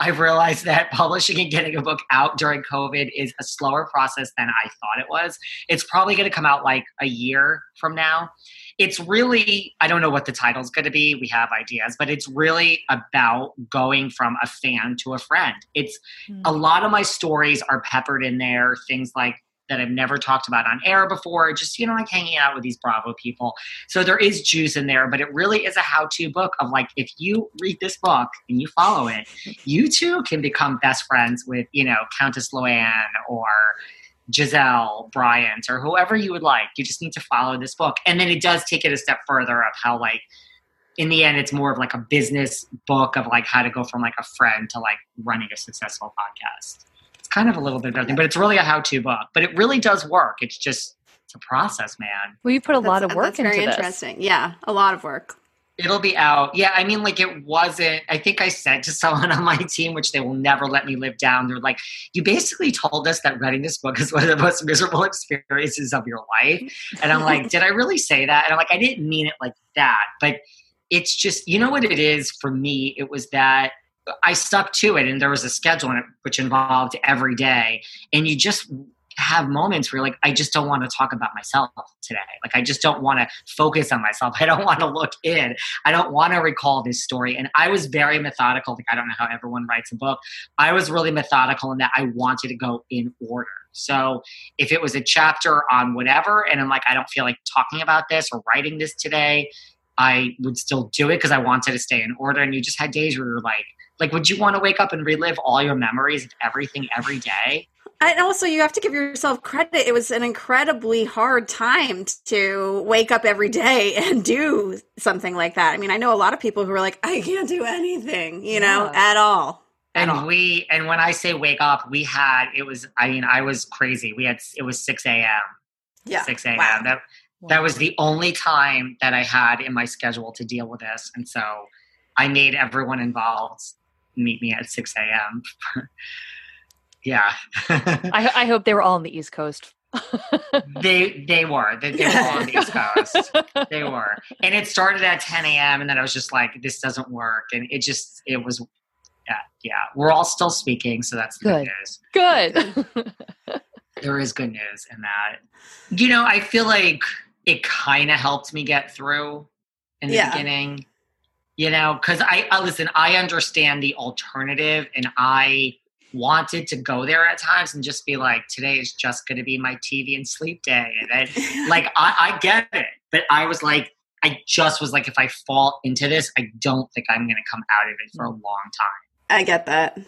I've realized that publishing and getting a book out during COVID is a slower process than I thought it was. It's probably going to come out like a year from now. It's really, I don't know what the title's going to be. We have ideas, but it's really about going from a fan to a friend. It's hmm. a lot of my stories are peppered in there, things like that I've never talked about on air before, just, you know, like hanging out with these Bravo people. So there is juice in there, but it really is a how to book of like, if you read this book and you follow it, you too can become best friends with, you know, Countess Luann or Gizelle Bryant or whoever you would like. You just need to follow this book. And then it does take it a step further of how, like, in the end, it's more of like a business book of like how to go from like a friend to like running a successful podcast. It's kind of a little bit of everything, but it's really a how to book. But it really does work. It's just, it's a process, man. Well, you put a lot of work that's into very this. interesting yeah a lot of work It'll be out. Yeah, I mean, like it wasn't. I think I said to someone on my team, which they will never let me live down. They're like, "You basically told us that writing this book is one of the most miserable experiences of your life," and I'm like, "Did I really say that?" And I'm like, "I didn't mean it like that." But it's just, you know what it is for me. It was that I stuck to it, and there was a schedule in it which involved every day, and you just have moments where you're like, I just don't want to talk about myself today. Like, I just don't want to focus on myself. I don't want to look in. I don't want to recall this story. And I was very methodical. Like, I don't know how everyone writes a book. I was really methodical in that I wanted to go in order. So if it was a chapter on whatever, and I'm like, I don't feel like talking about this or writing this today, I would still do it because I wanted to stay in order. And you just had days where you're like, like, would you want to wake up and relive all your memories of everything every day? And also, you have to give yourself credit. It was an incredibly hard time to wake up every day and do something like that. I mean, I know a lot of people who are like, I can't do anything, you know, Yeah. at all. At and all. we and when I say wake up, we had it was I mean I was crazy. We had it was six a.m. Yeah. six a.m. Wow. That that was the only time that I had in my schedule to deal with this, and so I made everyone involved meet me at six a.m. Yeah. I, I hope they were all on the East Coast. they they were they, they were all on the East Coast. They were, and it started at 10 a.m. and then I was just like, this doesn't work, and it just it was. Yeah, yeah. We're all still speaking, so that's Good. good news. Good. There is good news in that. You know, I feel like it kind of helped me get through in the Yeah. beginning. You know, because I, I listen, I understand the alternative, and I wanted to go there at times and just be like, today is just going to be my TV and sleep day, and then like I, I get it, but I was like, I just was like, if I fall into this, I don't think I'm going to come out of it for a mm. long time. I get that. and,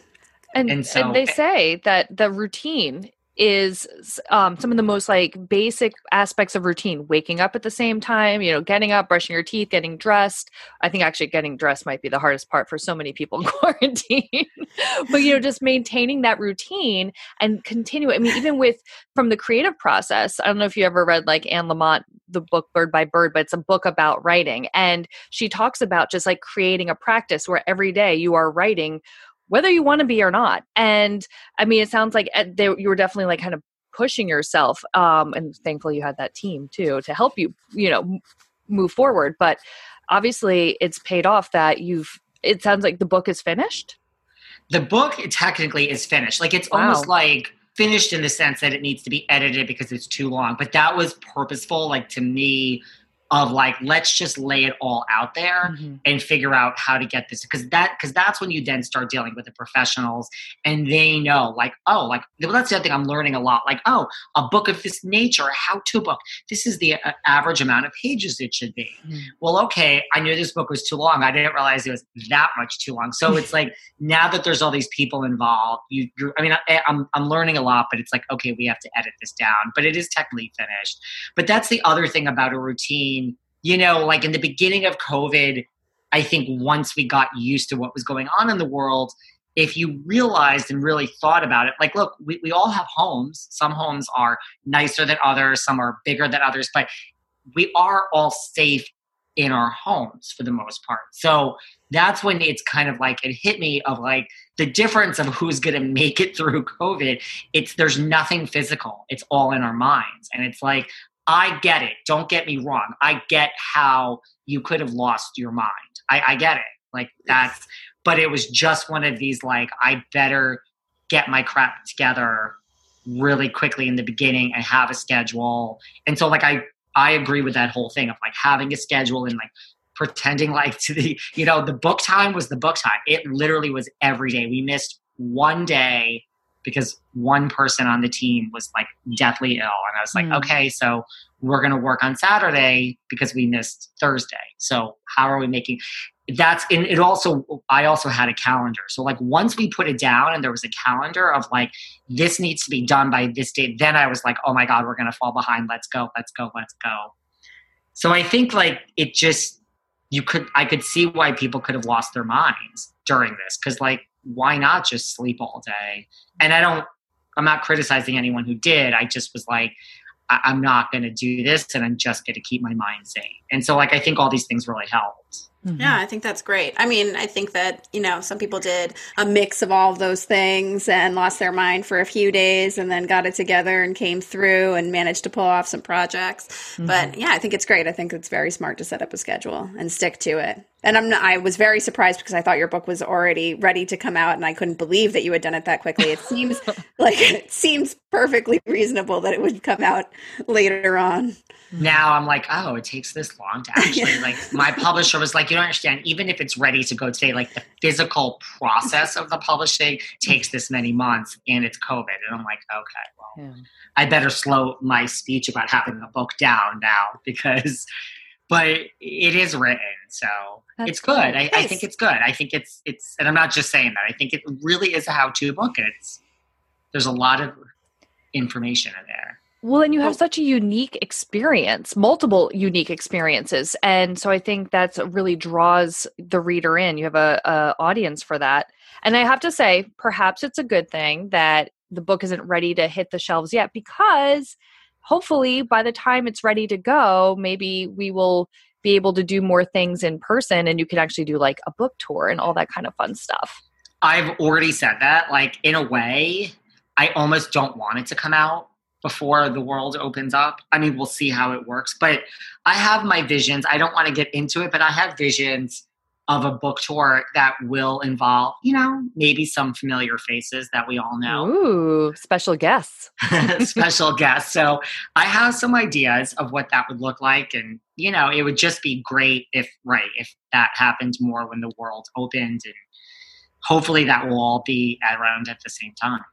And and, so- they eh say that the routine is um, some of the most like basic aspects of routine waking up at the same time you know getting up brushing your teeth getting dressed. I think actually getting dressed might be the hardest part for so many people in quarantine. But you know just maintaining that routine and continue i mean even with from the creative process i don't know if you ever read like anne lamott the book bird by bird but it's a book about writing. And she talks about just like creating a practice where every day you are writing whether you want to be or not. And I mean, it sounds like uh, they, you were definitely like kind of pushing yourself. Um, and thankfully, you had that team too to help you, you know, move forward. But obviously, it's paid off that you've. It sounds like the book is finished. the book technically is finished. Like it's Wow. almost like finished in the sense that it needs to be edited because it's too long. But that was purposeful, like to me, of like let's just lay it all out there and figure out how to get this because that because that's when you then start dealing with the professionals and they know like oh like well, that's the other thing i'm learning a lot like oh a book of this nature a how-to book this is the uh, average amount of pages it should be. Mhm. well okay i knew this book was too long i didn't realize it was that much too long. So it's like now that there's all these people involved you you're, i mean I, i'm i'm learning a lot but it's like okay we have to edit this down but it is technically finished. But that's the other thing about a routine you know like in the beginning of covid i think once we got used to what was going on in the world if you realized and really thought about it like look we, we all have homes. Some homes are nicer than others. Some are bigger than others but we are all safe in our homes for the most part. So that's when it's kind of like it hit me of like the difference of who's going to make it through covid. It's there's nothing physical. It's all in our minds. And it's like i get it. Don't get me wrong. I get how you could have lost your mind. I, I get it. Like that's but it was just one of these like i better get my crap together really quickly in the beginning and have a schedule. And so like i i agree with that whole thing of like having a schedule and like pretending like to the you know the book time was the book time. It literally was every day. We missed one day because one person on the team was like deathly ill. And i was like Mm. okay so we're going to work on saturday because we missed thursday. So how are we making that's and it also i also had a calendar. So like once we put it down and there was a calendar of like this needs to be done by this date then i was like oh my god we're going to fall behind. Let's go let's go let's go. So i think like it just you could i could see why people could have lost their minds during this because like why not just sleep all day and i don't i'm not criticizing anyone who did i just was like I, i'm not going to do this and i'm just going to keep my mind sane and so like i think all these things really helped mm-hmm. Yeah, I think that's great. I mean, I think that, you know, some people did a mix of all of those things and lost their mind for a few days and then got it together and came through and managed to pull off some projects. But mm-hmm. yeah, I think it's great. I think it's very smart to set up a schedule and stick to it. And I'm not, I was very surprised because I thought your book was already ready to come out and I couldn't believe that you had done it that quickly. It seems like it seems perfectly reasonable that it would come out later on. now i'm like oh it takes this long to actually like my publisher was like you don't understand even if it's ready to go today like the physical process of the publishing takes this many months and it's covid and i'm like okay well Yeah. i better slow my speech about having a book down now because but it is written so That's it's good. I, I Nice. think it's good. I think it's it's and i'm not just saying that. I think it really is a how-to book and it's there's a lot of information in there. Well, and you have oh. such a unique experience, multiple unique experiences, and so I think that's really draws the reader in. You have a, a audience for that, and I have to say, perhaps it's a good thing that the book isn't ready to hit the shelves yet, because hopefully by the time it's ready to go, maybe we will be able to do more things in person, and you can actually do like a book tour and all that kind of fun stuff. I've already said that. Like in a way, I almost don't want it to come out before the world opens up. I mean, we'll see how it works, but I have my visions. I don't want to get into it, but I have visions of a book tour that will involve, you know, maybe some familiar faces that we all know. Ooh, special guests. special guests. So I have some ideas of what that would look like. And, you know, it would just be great if, right, if that happened more when the world opened. And hopefully that will all be around at the same time.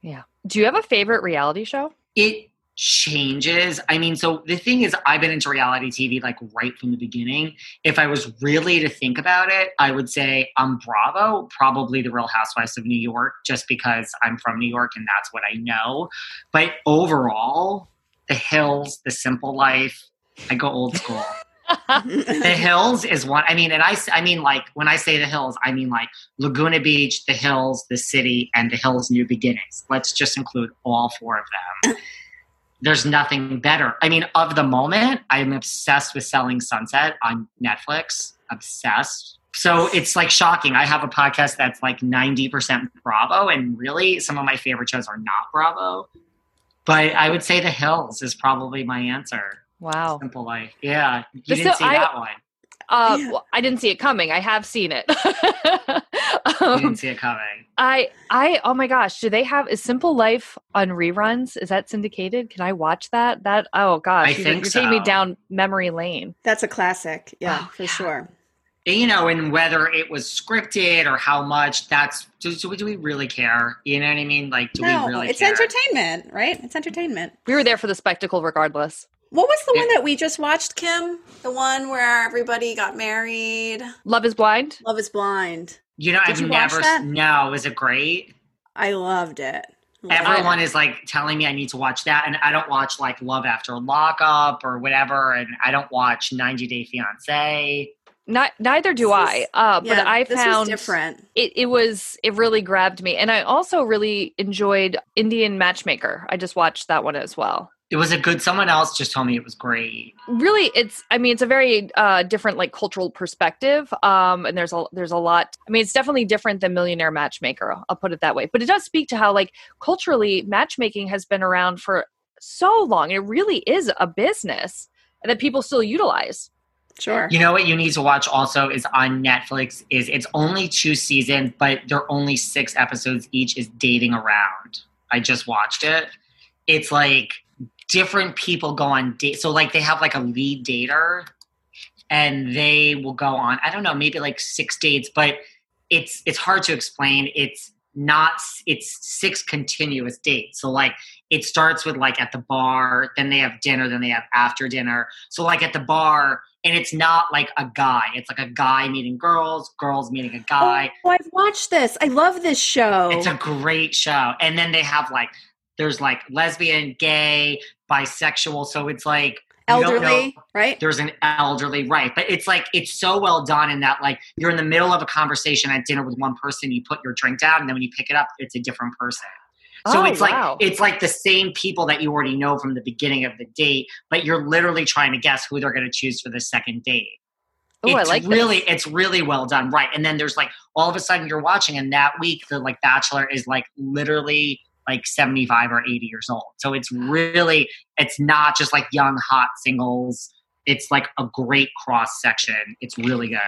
Yeah. Do you have a favorite reality show? It changes. I mean, so the thing is, I've been into reality TV like right from the beginning. If I was really to think about it, I would say I'm Bravo, probably the Real Housewives of New York, just because I'm from New York and that's what I know. But overall, The Hills, The Simple Life, I go old school. the Hills is one. I mean, and I, I mean, like when I say the Hills, I mean like Laguna Beach, the Hills, the city, and the Hills New Beginnings. Let's just include all four of them there's nothing better. I mean, of the moment, I'm obsessed with Selling Sunset on Netflix. Obsessed. So it's like shocking. I have a podcast that's like 90% Bravo, and really some of my favorite shows are not Bravo. But I would say The Hills is probably my answer. Wow. Simple life. Yeah. You didn't so- see I- that one. Uh, Yeah. well, I didn't see it coming. I have seen it. You um, didn't see it coming. I, I, oh my gosh, do they have is Simple Life on reruns? Is that syndicated? Can I watch that? That, oh gosh, I you're, think you're taking me down memory lane. That's a classic. Yeah, Oh, for yeah. sure. You know, and whether it was scripted or how much, that's do, do, we, do we really care? You know what I mean? Like, do no, we really care? it's care? entertainment, right? It's entertainment. We were there for the spectacle regardless. What was the Yeah. one that we just watched, Kim? The one where everybody got married. Love is Blind? Love is Blind. You know, Did I've you watch never. that? No, was it great? I loved it. Loved Everyone it. is like telling me I need to watch that, and I don't watch like Love After Lockup or whatever, and I don't watch 90 Day Fiance. Not, neither do This I. is- Uh, but Yeah, I this was found different. it, it was it really grabbed me, and I also really enjoyed Indian Matchmaker. I just watched that one as well. It was a good. Someone else just told me it was great. really it's i mean it's a very uh different like cultural perspective um and there's a there's a lot i mean it's definitely different than millionaire matchmaker i'll put it that way but it does speak to how like culturally matchmaking has been around for so long it really is a business that people still utilize Sure. You know what you need to watch also is on Netflix. Is it's only two seasons, but they're only six episodes each. Is Dating Around. I just watched it. It's like different people go on date. So like they have like a lead dater, and they will go on. I don't know, maybe like six dates, but it's it's hard to explain. It's not. It's six continuous dates. So like it starts with like at the bar, then they have dinner, then they have after dinner. So like at the bar, and it's not like a guy. It's like a guy meeting girls, girls meeting a guy. Oh, I've watched this. I love this show. It's a great show. And then they have like there's like lesbian, gay, bisexual. So it's like you don't know- elderly, right? there's an elderly right but it's like it's so well done in that like you're in the middle of a conversation at dinner with one person you put your drink down and then when you pick it up it's a different person so Oh, it's wow. like it's like the same people that you already know from the beginning of the date but you're literally trying to guess who they're going to choose for the second date oh i it's like really this. it's really well done right and then there's like all of a sudden you're watching and that week the like bachelor is like literally like 75 or 80 years old so it's really it's not just like young hot singles it's like a great cross section it's really good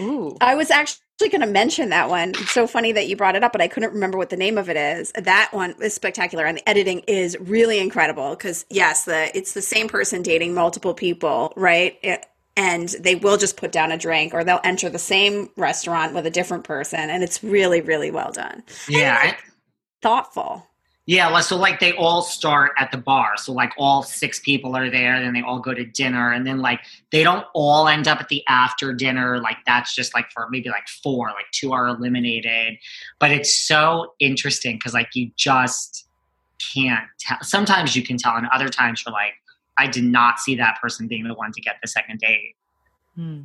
Ooh. I was actually going to mention that one. It's so funny that you brought it up, but I couldn't remember what the name of it is. That one is spectacular, and the editing is really incredible. Because yes, the it's the same person dating multiple people, right? It- and they will just put down a drink, or they'll enter the same restaurant with a different person, and it's really, really well done, yeah I- thoughtful. Yeah so like they all start at the bar. So like all six people are there then they all go to dinner and then like they don't all end up at the after dinner. Like that's just like for maybe like four like two are eliminated. But it's so interesting because like you just can't tell. Sometimes you can tell and other times you're like i did not see that person being the one to get the second date. Hmm.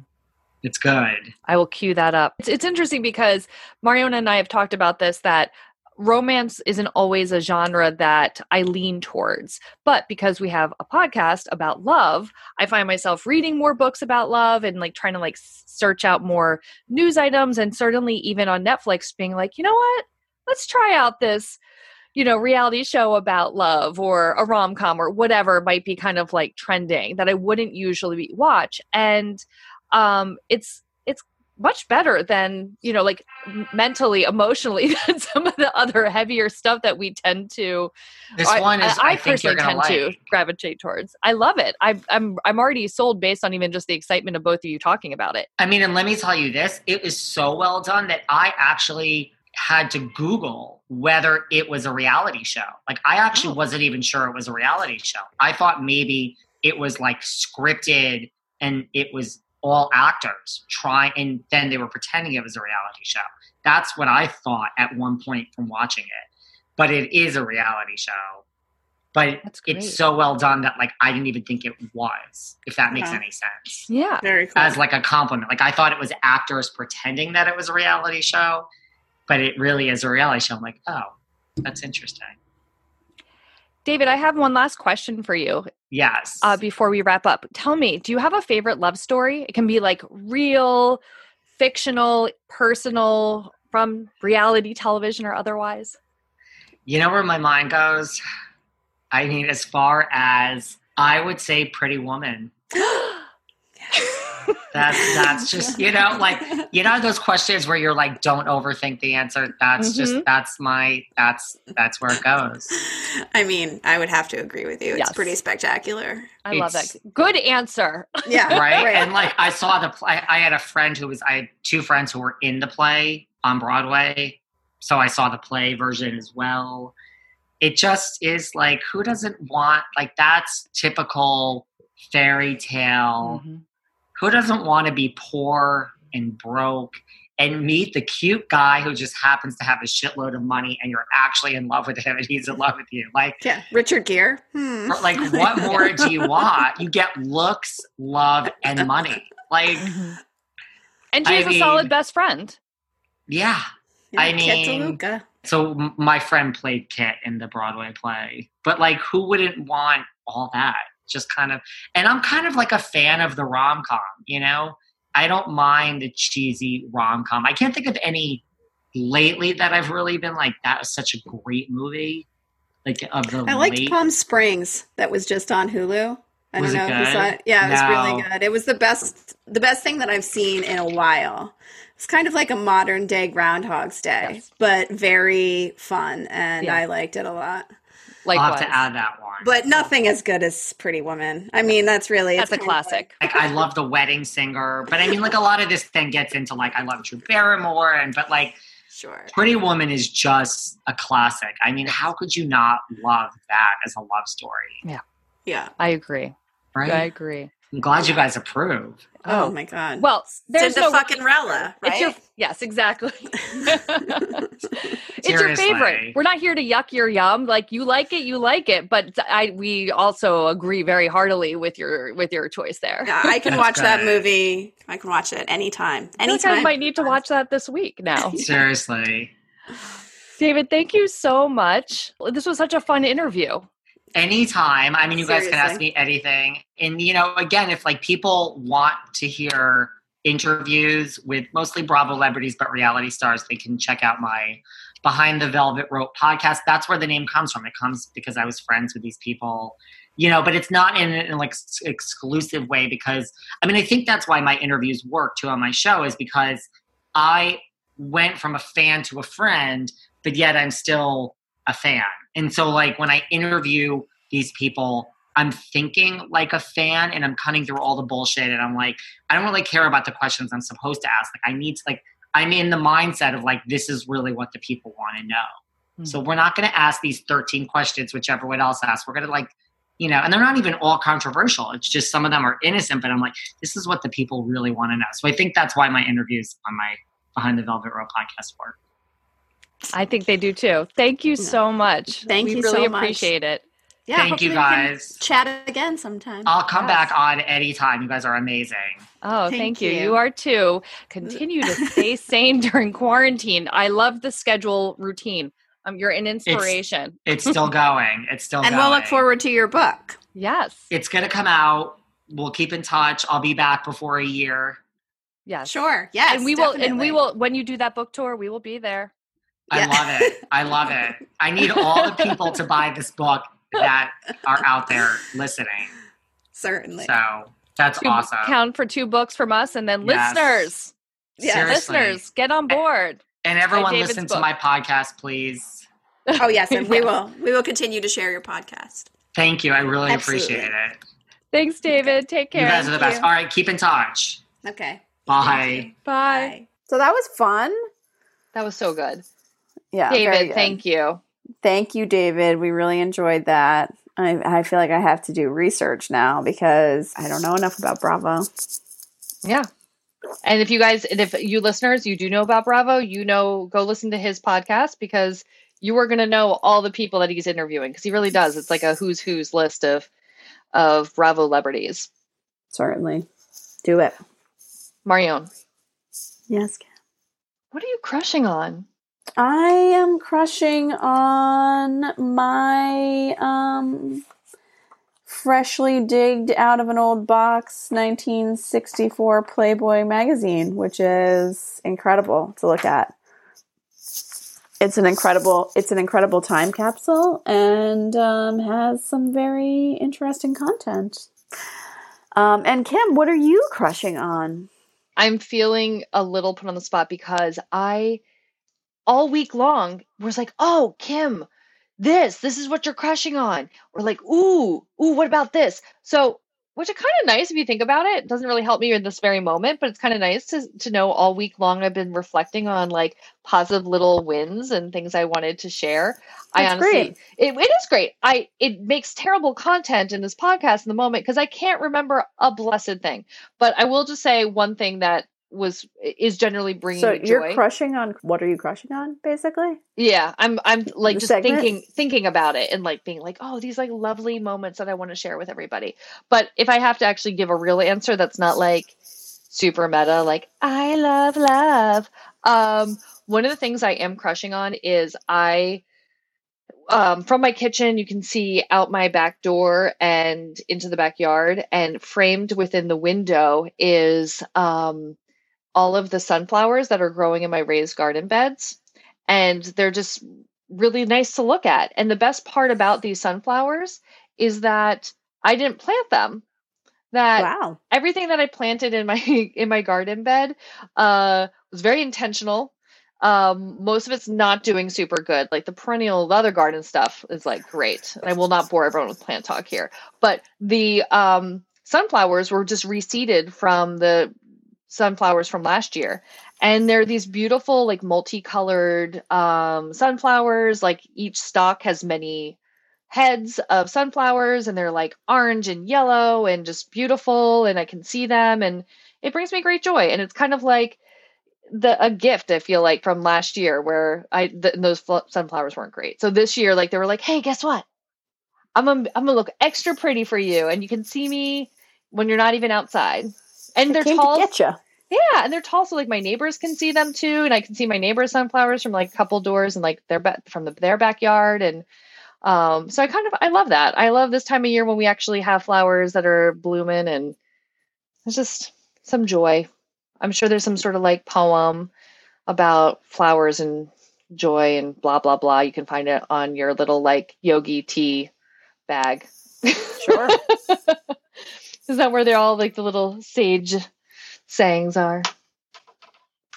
it's good. I will cue that up. It's, it's interesting because Mariona and I have talked about this that romance isn't always a genre that I lean towards. But because we have a podcast about love, I find myself reading more books about love and like trying to like search out more news items and certainly even on Netflix being like, you know what? Let's try out this you know, reality show about love or a rom com or whatever might be kind of like trending that I wouldn't usually watch. And um, it's it's much better than you know like mentally emotionally than some of the other heavier stuff that we tend to This I, one is, I, I, think you're personally tend like. to gravitate towards i love it I, i'm i'm already sold based on even just the excitement of both of you talking about it I mean, and let me tell you this: it was so well done that I actually had to Google whether it was a reality show. Like, I actually Oh. wasn't even sure it was a reality show. I thought maybe it was like scripted and it was all actors trying, and then they were pretending it was a reality show. That's what I thought at one point from watching it. But it is a reality show. But it's so well done that like I didn't even think it was, if that makes Wow. any sense yeah Very cool. as like a compliment. Like I thought it was actors pretending that it was a reality show, but it really is a reality show. I'm like, oh, that's interesting. david i have one last question for you Yes. uh, before we wrap up tell me do you have a favorite love story it can be like real fictional personal from reality television or otherwise you know where my mind goes? I mean, as far as I would say Pretty Woman. That's that's just you know, like you know those questions where you're like, don't overthink the answer. That's just Mhm. that's my that's that's where it goes. I mean, I would have to agree with you. It's Yes. pretty spectacular. i love It's- that good answer Yeah. right? And like I saw the play. I had a friend who was. I had two friends who were in the play on Broadway, so I saw the play version as well. It just is like who doesn't want like that's typical fairy tale. Mhm. Who doesn't want to be poor and broke and meet the cute guy who just happens to have a shitload of money and you're actually in love with him and he's in love with you? Like Yeah. Richard Gere. Hmm. like what more do you want you get looks love and money like Mhm. and I she's a solid best friend yeah Yeah, I Kit mean- DeLuca. so my friend played kit in the broadway play but like who wouldn't want all that just kind of and i'm kind of like a fan of the rom-com you know i don't mind the cheesy rom-com i can't think of any lately that i've really been like that was such a great movie like of the I liked late Palm Springs. That was just on Hulu. I Was don't it know if you saw it. Yeah, it was really good. It was the best the best thing that I've seen in a while. It's kind of like a modern day Groundhog's Day, Yes. but very fun and Yeah. I liked it a lot. I'll have to add that one But nothing as good as Pretty Woman. I mean, that's really that's a it's kind classic like I love the wedding singer, but I mean like a lot of this then gets into like I love Drew Barrymore and but like like- sure. Pretty Woman is just a classic. I mean, how could you not love that as a love story? Yeah. Yeah. i agree Right? i agree I'm glad you guys approve. Oh, Oh. my god. well there's Cinda no fucking Rella, right? It's your yes, exactly. it's your favorite. We're not here to yuck your yum. Like you like it, you like it. But I we also agree very heartily with your with your choice there. yeah, I can That's watch that movie. I can watch it anytime. I feel I Anytime. might need to watch that this week now. Seriously. David, thank you so much. This was such a fun interview. Anytime. I mean, you guys can ask me anything. And, you know, again, if like people want to hear interviews with mostly Bravo celebrities, but reality stars, they can check out my Behind the Velvet Rope podcast. That's where the name comes from. It comes because I was friends with these people, you know, but it's not in an like exclusive way because I mean, I think that's why my interviews work too on my show is because I went from a fan to a friend, but yet I'm still a fan. And so, like, when I interview these people, I'm thinking like a fan and I'm cutting through all the bullshit. And I'm like, I don't really care about the questions I'm supposed to ask. Like, I need to, like, I'm in the mindset of like, this is really what the people want to know. Hmm. So, we're not going to ask these 13 questions, which everyone else asks. We're going to, like, you know, and they're not even all controversial. It's just some of them are innocent, but I'm like, this is what the people really want to know. So, I think that's why my interviews on my Behind the Velvet Rope podcast work. I think they do too. Thank you so much. Thank we you really so much. appreciate it. Yeah, Thank hopefully you we can guys. Chat again sometime. I'll come Yes. back on anytime. You guys are amazing. Oh, Thank thank, you. you. you. are too. Continue to stay sane during quarantine. I love the schedule routine. Um, you're an inspiration. It's still going. It's still and going. we'll look forward to your book. yes. It's going to come out. We'll keep in touch. I'll be back before a year. Yes. Sure. Yes. and we will and we will when you do that book tour, we will be there. I Yeah. love it. I love it. I need all the people to buy this book that are out there listening. Certainly. So that's Two- awesome. Count for two books from us, and then Yes. listeners, Yeah. Seriously. listeners, get on board. And everyone David's listen to my podcast, please. Oh yes, and we will. We will continue to share your podcast. Thank you. I really Absolutely. appreciate it. Thanks, David. Take care. You guys are the best. All right, keep in touch. Okay. Bye. Bye. So that was fun. That was so good. Yeah, David, thank you. Thank you, David. We really enjoyed that. I, I feel like I have to do research now because I don't know enough about Bravo. Yeah. And if you guys, and if you listeners, you do know about Bravo, you know, go listen to his podcast because you are going to know all the people that he's interviewing because he really does. It's like a who's who's list of of Bravo celebrities. Certainly. Do it. Marion, Yes. what are you crushing on? I am crushing on my um freshly digged out of an old box 1964 Playboy magazine, which is incredible to look at. It's an incredible it's an incredible time capsule and um, has some very interesting content. Um, and Kim, what are you crushing on? I'm feeling a little put on the spot because I all week long was like, "Oh, Kim, this, this is what you're crushing on." Or like, "Ooh, ooh, what about this?" So, which is kind of nice if you think about it. It doesn't really help me in this very moment, but it's kind of nice to to know all week long I've been reflecting on like positive little wins and things I wanted to share. I honestly great. it, it is great. I it makes terrible content in this podcast in the moment because I can't remember a blessed thing. But I will just say one thing that was is generally bringing So joy. you're crushing on what are you crushing on basically? yeah, I'm I'm like The just segment? thinking thinking about it and like being like, oh, these like lovely moments that I want to share with everybody. But if I have to actually give a real answer that's not like super meta, like I love love. Um, one of the things I am crushing on is I um, from my kitchen, you can see out my back door and into the backyard, and framed within the window is um, all of the sunflowers that are growing in my raised garden beds. And they're just really nice to look at. And the best part about these sunflowers is that I didn't plant them. That wow. everything that I planted in my in my garden bed uh, was very intentional. Um, most of it's not doing super good. Like the perennial, the other garden stuff is like great. And I will not bore everyone with plant talk here. But the um, sunflowers were just reseeded from the sunflowers from last year. And they're these beautiful, like multicolored um, sunflowers. Like each stalk has many heads of sunflowers and they're like orange and yellow and just beautiful and I can see them and it brings me great joy and it's kind of like the a gift I feel like from last year where I th- those fl- sunflowers weren't great. So this year like they were like, "Hey, guess what? I'm gonna, I'm gonna look extra pretty for you and you can see me when you're not even outside." And they're tall. to get you. Yeah, and they're tall, so like my neighbors can see them too, and I can see my neighbors' sunflowers from like a couple doors and like their ba- from the, their backyard, and um, so I kind of I love that. I love this time of year when we actually have flowers that are blooming, and it's just some joy. I'm sure there's some sort of like poem about flowers and joy and blah blah blah. You can find it on your little like yogi tea bag. Sure. Is that where they're all like the little sage sayings are? So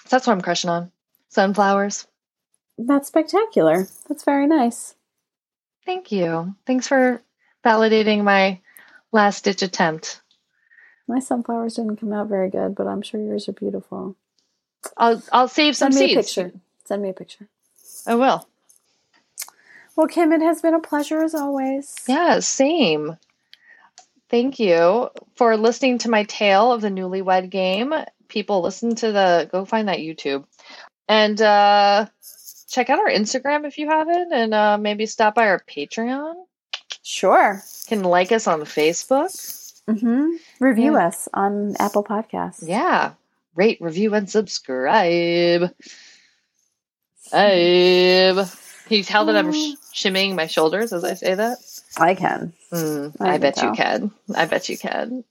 that's what I'm crushing on. Sunflowers. That's spectacular. That's very nice. Thank you. Thanks for validating my last ditch attempt. My sunflowers didn't come out very good, but I'm sure yours are beautiful. I'll I'll save some Send me a picture. Send me a picture. I will. Well, Kim, it has been a pleasure as always. Yeah, same. Thank you for listening to my tale of the newlywed game. People listen to the go find that YouTube. And uh check out our Instagram if you haven't and uh maybe stop by our Patreon. Sure. Can like us on Facebook. Mm-hmm. Review Yeah. us on Apple Podcasts. Yeah. Rate, review, and subscribe. Abe. Can you tell that I'm sh- shimmying my shoulders as I say that? I can. Mm, I I, bet tell. you can. I bet you can.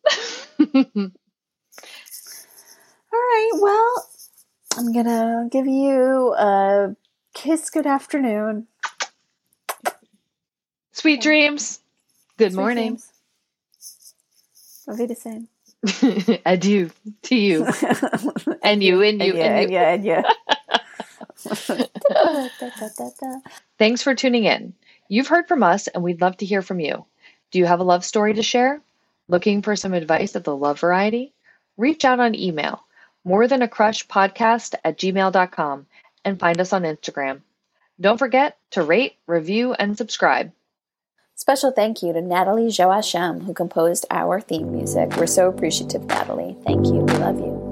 All right. Well, I'm gonna give you a Kiss good afternoon. Sweet dreams. Good Sweet morning. dreams. Auf Wiedersehen. Adieu to you. And you, and you, and you. and you, and you. Thanks for tuning in. You've heard from us, and we'd love to hear from you. Do you have a love story to share? Looking for some advice of the love variety? Reach out on email, more than a crush podcast at gmail.com, and find us on Instagram. Don't forget to rate, review, and subscribe. Special thank you to Natalie Joachim, who composed our theme music. We're so appreciative, Natalie. Thank you. We love you.